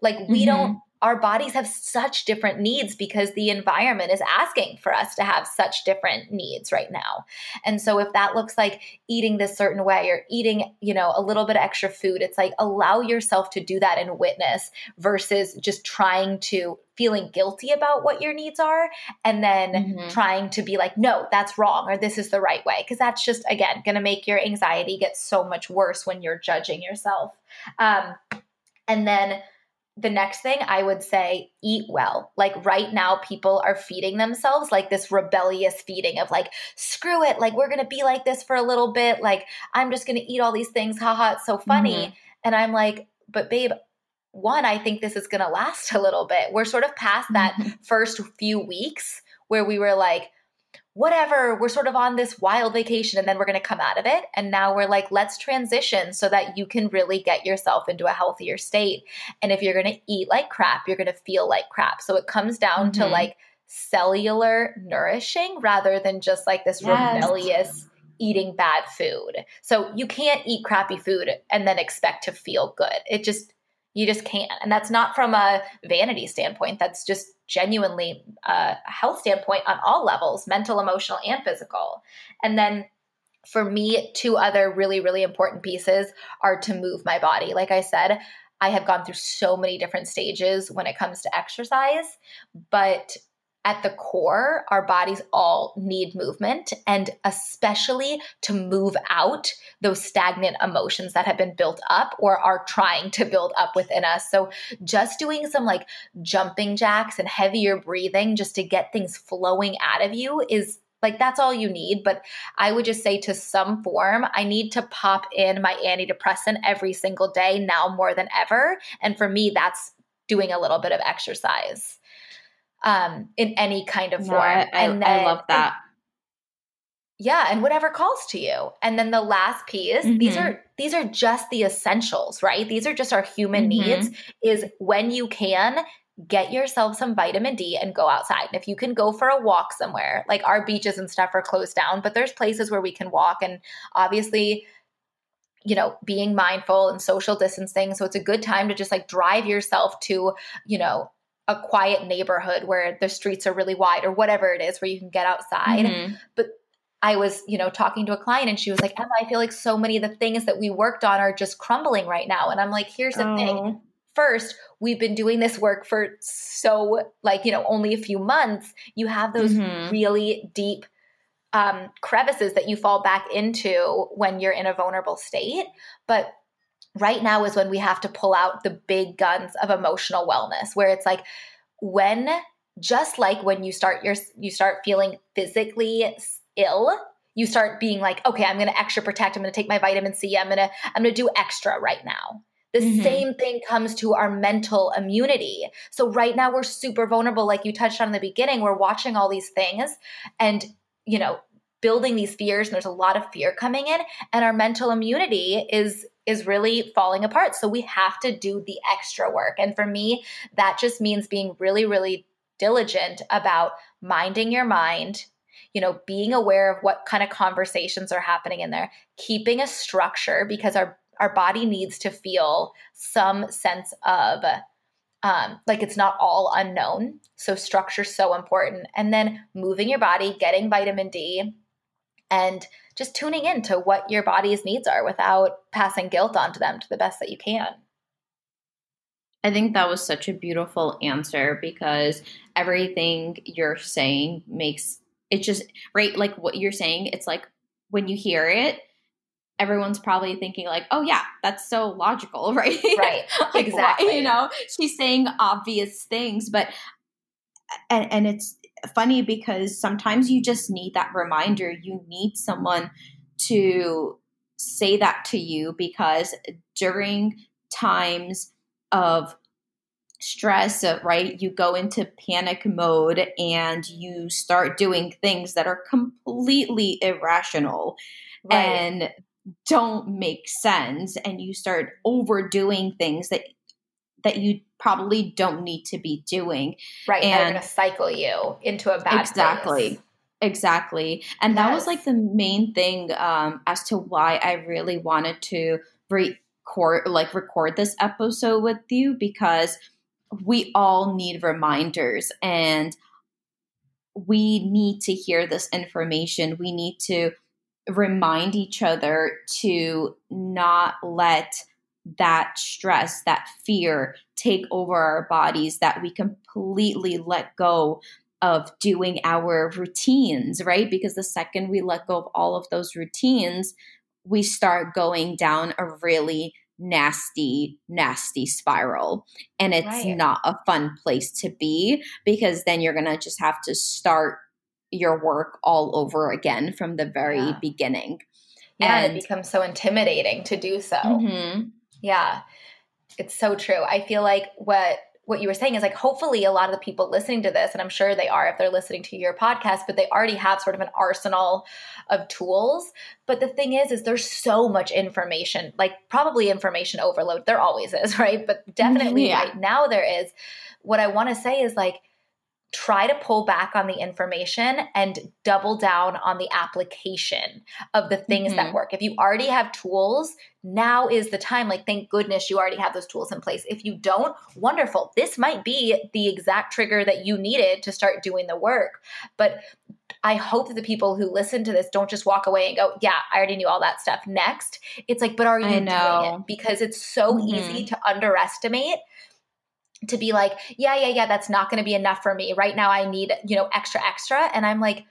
Like, we mm-hmm. don't our bodies have such different needs because the environment is asking for us to have such different needs right now. And so if that looks like eating this certain way or eating, you know, a little bit of extra food, it's like allow yourself to do that and witness versus just trying to feeling guilty about what your needs are and then mm-hmm. trying to be like no that's wrong or this is the right way because that's just again going to make your anxiety get so much worse when you're judging yourself um, and then the next thing I would say, eat well. Like right now, people are feeding themselves like this rebellious feeding of like, screw it. Like, we're going to be like this for a little bit. Like, I'm just going to eat all these things. Haha, it's so funny. Mm-hmm. And I'm like, but babe, one, I think this is going to last a little bit. We're sort of past that first few weeks where we were like, whatever, we're sort of on this wild vacation and then we're going to come out of it. And now we're like, let's transition so that you can really get yourself into a healthier state. And if you're going to eat like crap, you're going to feel like crap. So it comes down mm-hmm. to like cellular nourishing rather than just like this yes. rebellious eating bad food. So you can't eat crappy food and then expect to feel good. It just, you just can't. And that's not from a vanity standpoint. That's just genuinely uh, a health standpoint on all levels mental, emotional, and physical. And then for me, two other really, really important pieces are to move my body. Like I said, I have gone through so many different stages when it comes to exercise, but at the core, our bodies all need movement and especially to move out those stagnant emotions that have been built up or are trying to build up within us. So, just doing some like jumping jacks and heavier breathing just to get things flowing out of you is like that's all you need. But I would just say to some form, I need to pop in my antidepressant every single day now more than ever. And for me, that's doing a little bit of exercise um, in any kind of form. I, and then, I love that. And, yeah, and whatever calls to you. And then the last piece, mm-hmm. these are these are just the essentials, right? These are just our human mm-hmm. needs is when you can get yourself some vitamin D and go outside. And if you can go for a walk somewhere, like our beaches and stuff are closed down, but there's places where we can walk and obviously you know being mindful and social distancing so it's a good time to just like drive yourself to you know a quiet neighborhood where the streets are really wide or whatever it is where you can get outside. Mm-hmm. But I was, you know, talking to a client and she was like, Emma, I feel like so many of the things that we worked on are just crumbling right now. And I'm like, here's the oh. thing. First, we've been doing this work for so, like, you know, only a few months. You have those mm-hmm. really deep um, crevices that you fall back into when you're in a vulnerable state. But right now is when we have to pull out the big guns of emotional wellness, where it's like, when just like when you start your you start feeling physically ill you start being like okay i'm going to extra protect i'm going to take my vitamin c i'm going to i'm going to do extra right now the mm-hmm. same thing comes to our mental immunity so right now we're super vulnerable like you touched on in the beginning we're watching all these things and you know building these fears and there's a lot of fear coming in and our mental immunity is is really falling apart. So we have to do the extra work. And for me that just means being really really diligent about minding your mind you know being aware of what kind of conversations are happening in there keeping a structure because our our body needs to feel some sense of um, like it's not all unknown. So structure so important. And then moving your body getting vitamin d and just tuning in to what your body's needs are without passing guilt onto them to the best that you can. I think that was such a beautiful answer because everything you're saying makes it just right like what you're saying it's like when you hear it everyone's probably thinking like oh yeah that's so logical right? Right. Like, exactly. you know? She's saying obvious things but and and it's funny because sometimes you just need that reminder. You need someone to say that to you because during times of stress, uh, right, you go into panic mode and you start doing things that are completely irrational right. and don't make sense and you start overdoing things that that you probably don't need to be doing. Right. And they're going to cycle you into a bad Exactly. Place. Exactly. And yes. that was like the main thing um, as to why I really wanted to record, like record this episode with you because we all need reminders and we need to hear this information. We need to remind each other to not let that stress, that fear take over our bodies, that we completely let go of doing our routines, right? Because the second we let go of all of those routines, we start going down a really nasty, nasty spiral. And it's right. not a fun place to be because then you're going to just have to start your work all over again from the very yeah. beginning. Yeah, and it becomes so intimidating to do so. Mm-hmm. Yeah. It's so true. I feel like what what you were saying is like hopefully a lot of the people listening to this and i'm sure they are if they're listening to your podcast but they already have sort of an arsenal of tools but the thing is is there's so much information like probably information overload there always is right but definitely yeah. right now there is what i want to say is like try to pull back on the information and double down on the application of the things mm-hmm. that work. If you already have tools, now is the time. Like, thank goodness you already have those tools in place. If you don't, wonderful. This might be the exact trigger that you needed to start doing the work. But I hope that the people who listen to this don't just walk away and go, Yeah, I already knew all that stuff. Next, it's like, but are you doing it? Because it's so mm-hmm. easy to underestimate to be like, yeah, yeah, yeah, that's not going to be enough for me. Right now, I need, you know, extra, extra. And I'm like,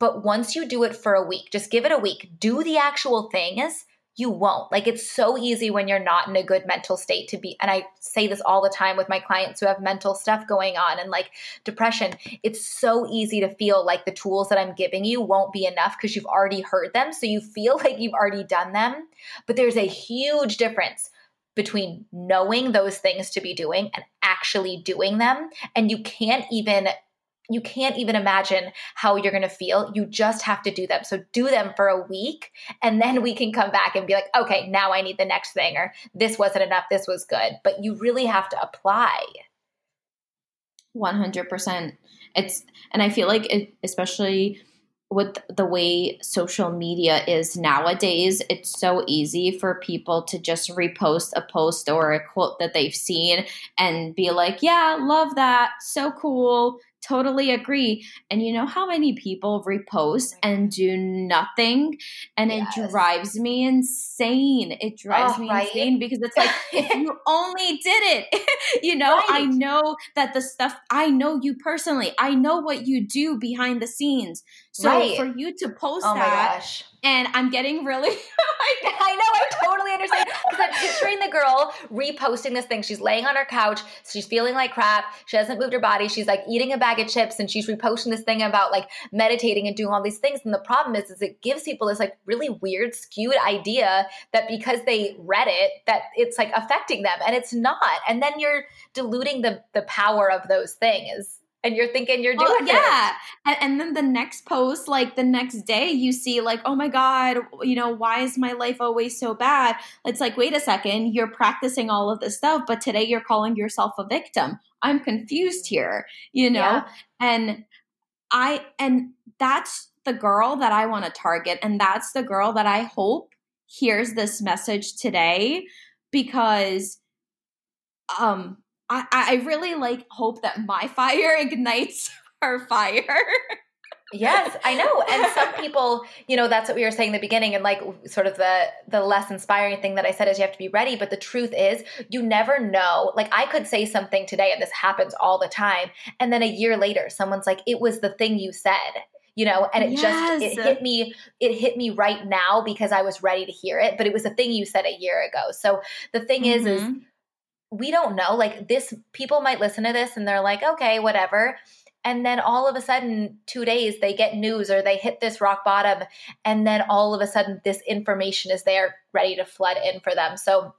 but once you do it for a week, just give it a week, do the actual things, you won't. Like, it's so easy when you're not in a good mental state to be. And I say this all the time with my clients who have mental stuff going on and like depression. It's so easy to feel like the tools that I'm giving you won't be enough because you've already heard them. So you feel like you've already done them. But there's a huge difference between knowing those things to be doing and actually doing them. And you can't even you can't even imagine how you're going to feel. You just have to do them. So do them for a week and then we can come back and be like okay now i need the next thing or this wasn't enough this was good. But you really have to apply. 100% it's and i feel like it, especially with the way social media is nowadays, it's so easy for people to just repost a post or a quote that they've seen and be like, yeah, love that. So cool. Totally agree. And you know how many people repost and do nothing? And yes. it drives me insane. It drives oh, me right? insane because it's like, if you only did it, you know, right. I know that the stuff, I know you personally, I know what you do behind the scenes. So right. for you to post oh that, and I'm getting really. I know, I totally understand. Because I'm picturing the girl reposting this thing. She's laying on her couch. She's feeling like crap. She hasn't moved her body. She's like eating a bag of chips and she's reposting this thing about like meditating and doing all these things. And the problem is, is it gives people this like really weird, skewed idea that because they read it, that it's like affecting them. And it's not. And then you're diluting the the power of those things and you're thinking you're doing well, yeah and, and, then the next post like the next day you see like oh my god you know why is my life always so bad it's like wait a second you're practicing all of this stuff but today you're calling yourself a victim i'm confused mm-hmm. here you know yeah. and i and that's the girl that i want to target and that's the girl that i hope hears this message today because um I, I really like hope that my fire ignites her fire. yes, I know. And some people, you know, that's what we were saying in the beginning and like sort of the the less inspiring thing that I said is you have to be ready, but the truth is you never know. Like I could say something today and this happens all the time and then a year later someone's like it was the thing you said. You know, and it yes. just it hit me it hit me right now because I was ready to hear it, but it was the thing you said a year ago. So the thing mm-hmm. is is we don't know. Like this, people might listen to this and they're like, okay, whatever. And then all of a sudden, two days, they get news or they hit this rock bottom. And then all of a sudden, this information is there ready to flood in for them. So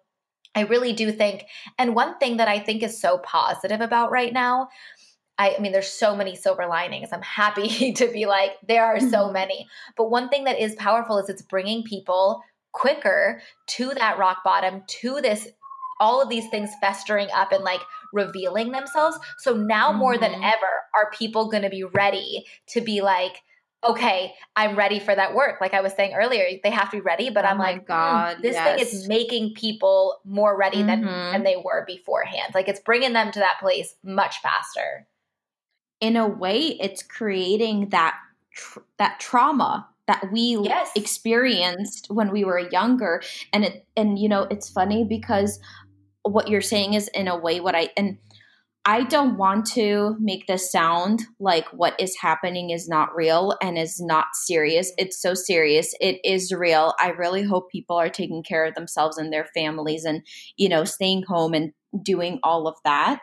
I really do think, and one thing that I think is so positive about right now, I, I, mean, there's so many silver linings. I'm happy to be like, there are so mm-hmm. many. But one thing that is powerful is it's bringing people quicker to that rock bottom, to this all of these things festering up and like revealing themselves. So now mm-hmm. more than mm-hmm. ever are people going to be ready to be like, okay, I'm ready for that work. Like I was saying earlier, they have to be ready, but oh I'm like, hmm, God, mm, this yes. thing is making people more ready mm-hmm. than than they were beforehand. Like it's bringing them to that place much faster. In a way, it's creating that tr- that trauma that we yes. experienced when we were younger and it and you know it's funny because what you're saying is in a way what I and I don't want to make this sound like what is happening is not real and is not serious. It's so serious. It is real. I really hope people are taking care of themselves and their families and, you know, staying home and doing all of that.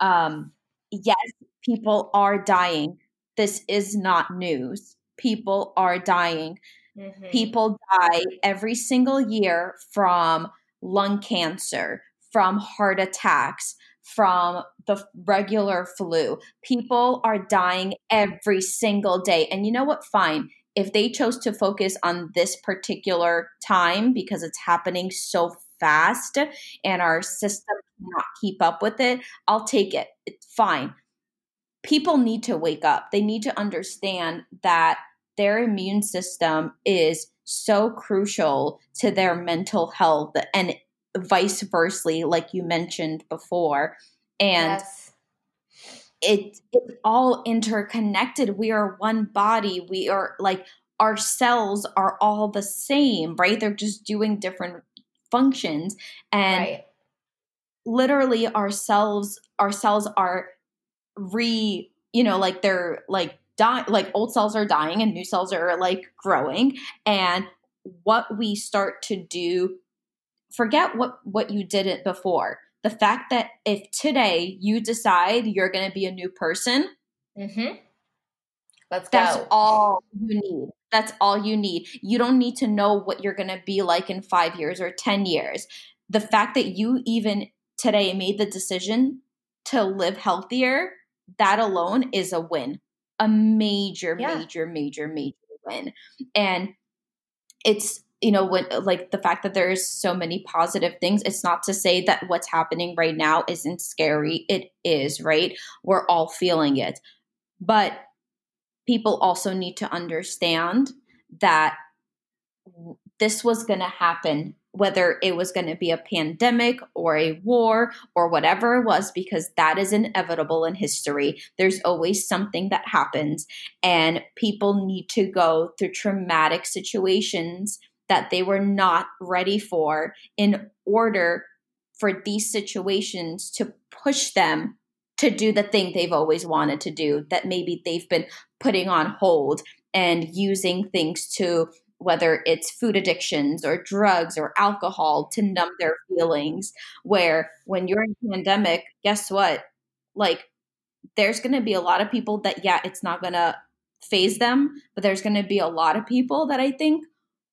Um, yes, people are dying. This is not news. People are dying. Mm-hmm. People die every single year from lung cancer, from heart attacks, from the regular flu. People are dying every single day. And you know what? Fine. If they chose to focus on this particular time because it's happening so fast and our system cannot keep up with it, I'll take it. It's fine. People need to wake up. They need to understand that their immune system is so crucial to their mental health and vice versa, like you mentioned before. And yes. it it's all interconnected. We are one body. We are like our cells are all the same, right? They're just doing different functions. And right. literally our cells, our cells are re, you know, like they're like dying like old cells are dying and new cells are like growing. And what we start to do forget what what you did it before. The fact that if today you decide you're going to be a new person, mm-hmm. Let's that's go. all you need. That's all you need. You don't need to know what you're going to be like in five years or 10 years. The fact that you even today made the decision to live healthier, that alone is a win. A major, yeah. major, major, major win. And it's you know when like the fact that there's so many positive things it's not to say that what's happening right now isn't scary. It is right? We're all feeling it. But people also need to understand that this was going to happen whether it was going to be a pandemic or a war or whatever it was, because that is inevitable in history. There's always something that happens, and people need to go through traumatic situations that they were not ready for in order for these situations to push them to do the thing they've always wanted to do that maybe they've been putting on hold and using things to whether it's food addictions or drugs or alcohol to numb their feelings. Where when you're in pandemic guess what? Like there's going to be a lot of people that yeah it's not going to faze them but there's going to be a lot of people that i think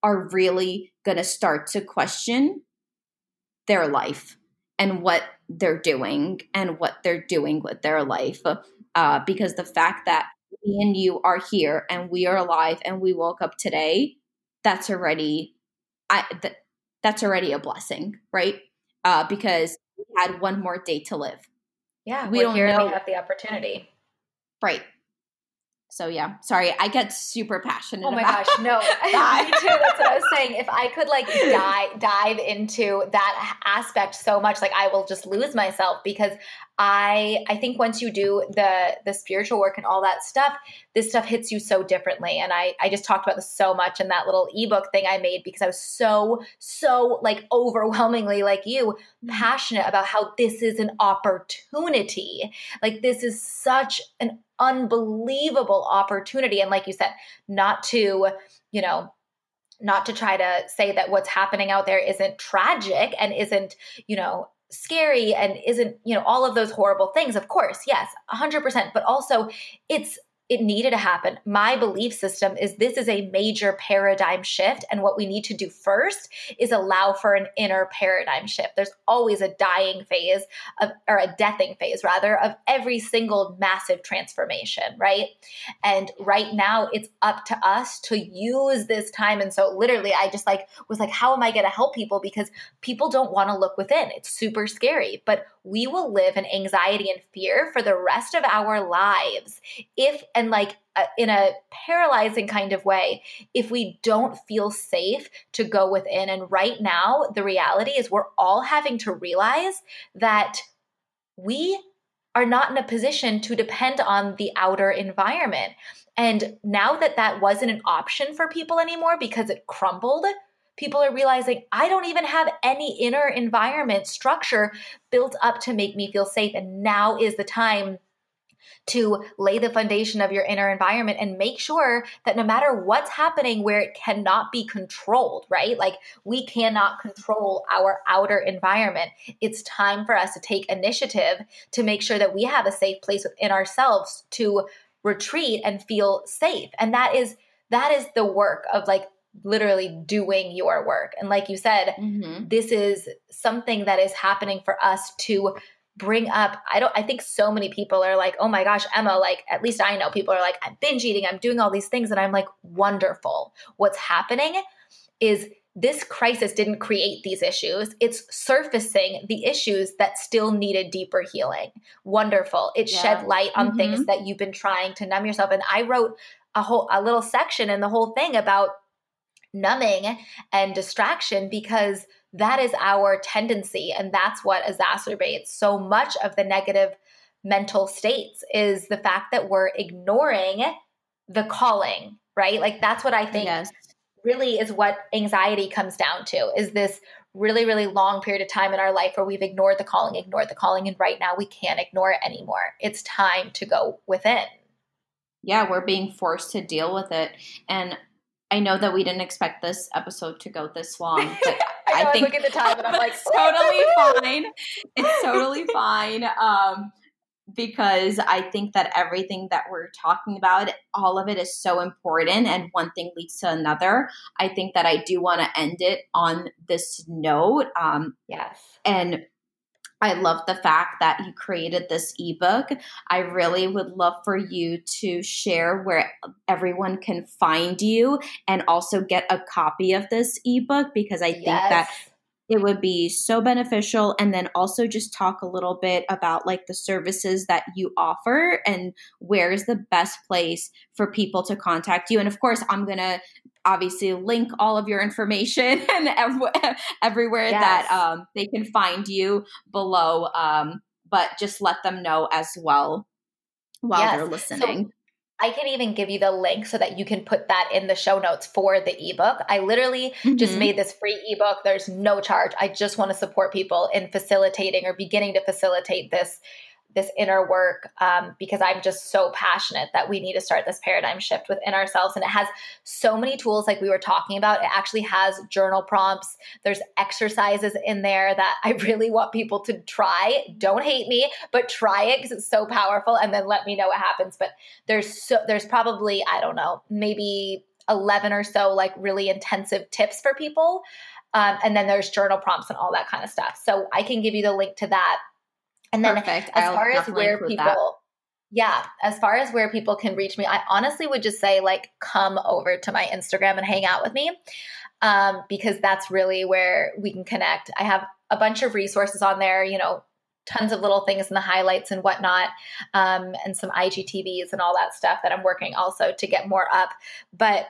are really going to start to question their life and what they're doing and what they're doing with their life uh, because the fact that me and you are here and we are alive and we woke up today that's already I th- that's already a blessing, right? Uh, because we had one more day to live. Yeah, we don't here know. we have the opportunity. Right. So yeah, sorry, I get super passionate. Oh my gosh, no, me too. That's what I was saying. If I could like dive dive into that aspect so much, like I will just lose myself because I I think once you do the the spiritual work and all that stuff, this stuff hits you so differently. And I I just talked about this so much in that little ebook thing I made because I was so so like overwhelmingly like you mm-hmm. passionate about how this is an opportunity. Like this is such an unbelievable opportunity. And like you said, not to, you know, not to try to say that what's happening out there isn't tragic and isn't, you know, scary and isn't, you know, all of those horrible things. Of course, yes, 100%. But also, it's it needed to happen. My belief system is this is a major paradigm shift. And what we need to do first is allow for an inner paradigm shift. There's always a dying phase of, or a deathing phase rather, of every single massive transformation, right? And right now it's up to us to use this time. And so literally, I just like was like, how am I going to help people? Because people don't want to look within. It's super scary. But we will live in anxiety and fear for the rest of our lives. If and like uh, in a paralyzing kind of way if we don't feel safe to go within. And right now the reality is we're all having to realize that we are not in a position to depend on the outer environment. And now that that wasn't an option for people anymore because it crumbled people are realizing I don't even have any inner environment structure built up to make me feel safe. And now is the time to lay the foundation of your inner environment and make sure that no matter what's happening where it cannot be controlled, right? Like we cannot control our outer environment. It's time for us to take initiative to make sure that we have a safe place within ourselves to retreat and feel safe. And that is that is the work of like literally doing your work. And like you said, mm-hmm. this is something that is happening for us to bring up i don't i think so many people are like oh my gosh emma like at least i know people are like i'm binge eating i'm doing all these things and i'm like wonderful what's happening is this crisis didn't create these issues it's surfacing the issues that still needed deeper healing wonderful it yeah. shed light on mm-hmm. things that you've been trying to numb yourself and i wrote a whole a little section in the whole thing about numbing and distraction because that is our tendency and that's what exacerbates so much of the negative mental states is the fact that we're ignoring the calling right? Like that's what i think yes. really is what anxiety comes down to is this really really long period of time in our life where we've ignored the calling ignored the calling and right now we can't ignore it anymore. It's time to go within. Yeah we're being forced to deal with it. And I know that we didn't expect this episode to go this long, but I, know, I think I look at the time and I'm like, totally fine. It's totally fine. Um, because I think that everything that we're talking about, all of it is so important, and one thing leads to another. I think that I do want to end it on this note. Um, yes. And I love the fact that you created this ebook. I really would love for you to share where everyone can find you and also get a copy of this ebook because I think yes. that it would be so beneficial and then also just talk a little bit about like the services that you offer and where is the best place for people to contact you and of course i'm going to obviously link all of your information and ev- everywhere yes. that um, they can find you below um, but just let them know as well while yes. they're listening so- I can even give you the link so that you can put that in the show notes for the ebook. I literally mm-hmm. just made this free ebook. There's no charge. I just want to support people in facilitating or beginning to facilitate this this inner work um, because I'm just so passionate that we need to start this paradigm shift within ourselves. And it has so many tools, like we were talking about. It actually has journal prompts, there's exercises in there that I really want people to try. Don't hate me, but try it because it's so powerful and then let me know what happens. But there's so, there's probably, I don't know, maybe 11 or so like really intensive tips for people. Um, and then there's journal prompts and all that kind of stuff. So I can give you the link to that and then Perfect. as I'll far as where people that. Yeah, as far as where people can reach me, I honestly would just say like come over to my Instagram and hang out with me. Um, because that's really where we can connect. I have a bunch of resources on there, you know, tons of little things in the highlights and whatnot, um, and some IGTVs and all that stuff that I'm working also to get more up. But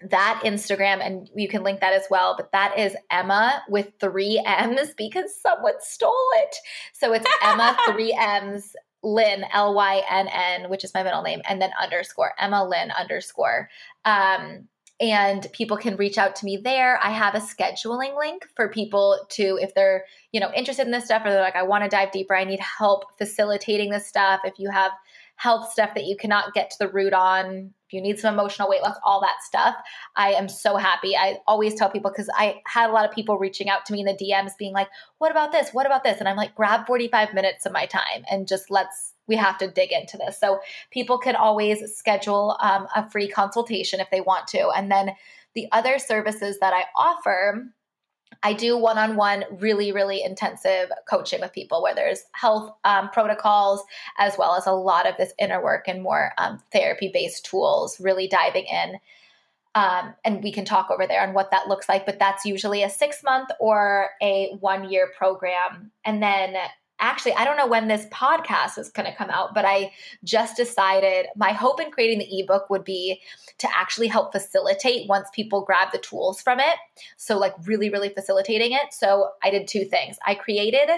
that Instagram, and you can link that as well, but that is Emma with three M's because someone stole it. So it's Emma, three M's, Lynn, L Y N N, which is my middle name, and then underscore, Emma Lynn underscore. Um, and people can reach out to me there. I have a scheduling link for people to, if they're, you know, interested in this stuff or they're like, I want to dive deeper, I need help facilitating this stuff. If you have health stuff that you cannot get to the root on, if you need some emotional weight loss, all that stuff, I am so happy. I always tell people because I had a lot of people reaching out to me in the DMs being like, what about this? What about this? And I'm like, grab 45 minutes of my time and just let's, we have to dig into this. So people can always schedule um, a free consultation if they want to. And then the other services that I offer, I do one on one, really, really intensive coaching with people where there's health um, protocols as well as a lot of this inner work and more um, therapy based tools, really diving in. Um, and we can talk over there on what that looks like. But that's usually a six month or a one year program. And then actually, I don't know when this podcast is going to come out, but I just decided my hope in creating the ebook would be to actually help facilitate once people grab the tools from it. So, like, really, really facilitating it. So, I did two things. I created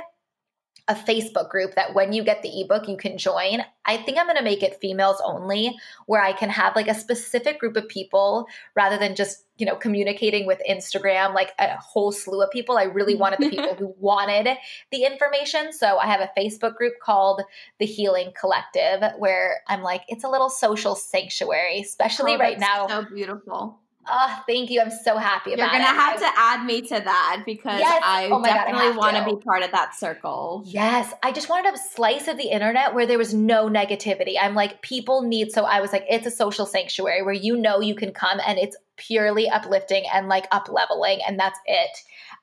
a Facebook group that when you get the ebook, you can join. I think I'm going to make it females only, where I can have like a specific group of people rather than just, you know, communicating with Instagram, like a whole slew of people. I really wanted the people who wanted the information. So I have a Facebook group called The Healing Collective, where I'm like, it's a little social sanctuary, especially oh, right now. So beautiful. Oh, thank you. I'm so happy about You're gonna have to add me to that because yes. I oh definitely want to be part of that circle. Yes. I just wanted a slice of the internet where there was no negativity. I'm like, people need so I was like, it's a social sanctuary where you know you can come and it's purely uplifting and like up leveling and that's it.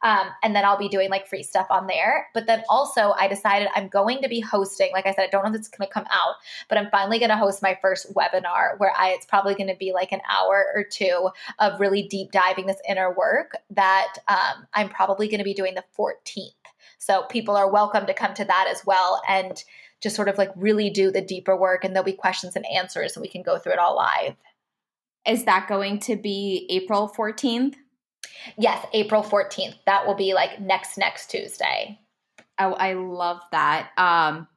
Um, and then I'll be doing like free stuff on there. But then also, I decided I'm going to be hosting, like I said, I don't know if it's going to come out, but I'm finally going to host my first webinar where I, it's probably going to be like an hour or two of really deep diving this inner work that um, I'm probably going to be doing the 14th. So people are welcome to come to that as well and just sort of like really do the deeper work and there'll be questions and answers and we can go through it all live. Is that going to be April 14th? Yes, April 14th. That will be like next next Tuesday. Oh, I love that. Um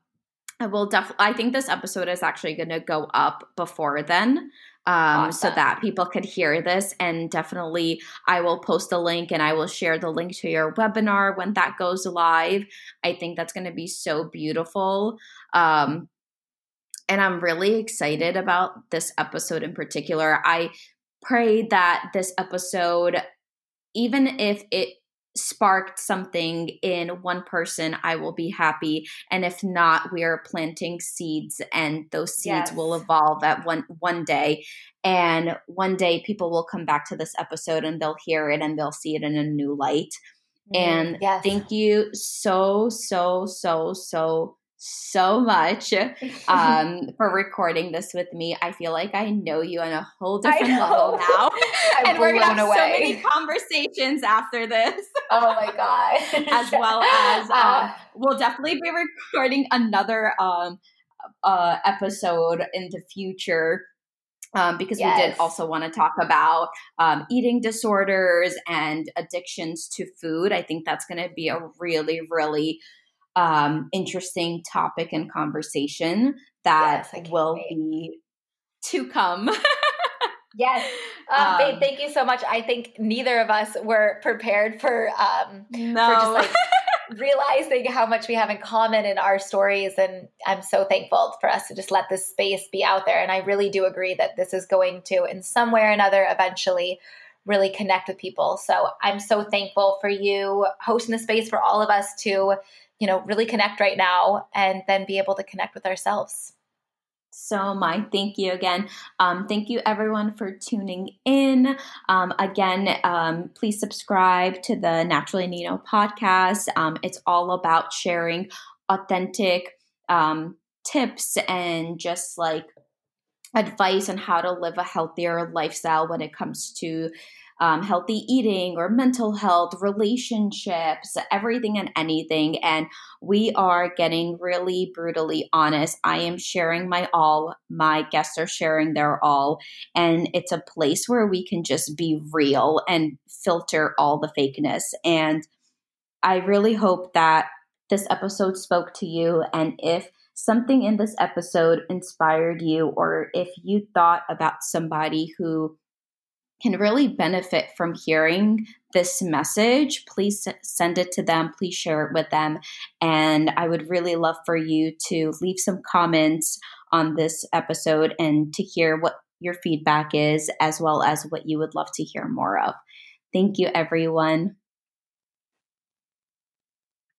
I will definitely I think this episode is actually going to go up before then. Um, awesome. so that people could hear this and definitely I will post a link and I will share the link to your webinar when that goes live. I think that's going to be so beautiful. Um, and I'm really excited about this episode in particular. I pray that this episode even if it sparked something in one person, I will be happy. And if not, we are planting seeds and those seeds yes. will evolve at one one day. And one day people will come back to this episode and they'll hear it and they'll see it in a new light. Mm, and yes. thank you so, so, so, so, so much um, for recording this with me. I feel like I know you on a whole different level now. and we're going to have away. so many conversations after this. Oh my God. as well as uh, we'll definitely be recording another um, uh, episode in the future. Um, because yes. we did also want to talk about um, eating disorders and addictions to food. I think that's going to be a really, really um, interesting topic and conversation that yes, will wait. be to come. yes. Um, babe, um, thank you so much. I think neither of us were prepared for, um, no. for just like realizing how much we have in common in our stories. And I'm so thankful for us to just let this space be out there. And I really do agree that this is going to, in some way or another, eventually really connect with people. So I'm so thankful for you hosting the space for all of us to you know, really connect right now and then be able to connect with ourselves. So, my thank you again. Um, thank you everyone for tuning in. Um, again, um, please subscribe to the Naturally Nino podcast. Um, it's all about sharing authentic um, tips and just like advice on how to live a healthier lifestyle when it comes to um, healthy eating or mental health, relationships, everything and anything. And we are getting really brutally honest. I am sharing my all, my guests are sharing their all. And it's a place where we can just be real and filter all the fakeness. And I really hope that this episode spoke to you. And if something in this episode inspired you, or if you thought about somebody who can really benefit from hearing this message, please send it to them. Please share it with them. And I would really love for you to leave some comments on this episode and to hear what your feedback is, as well as what you would love to hear more of. Thank you, everyone.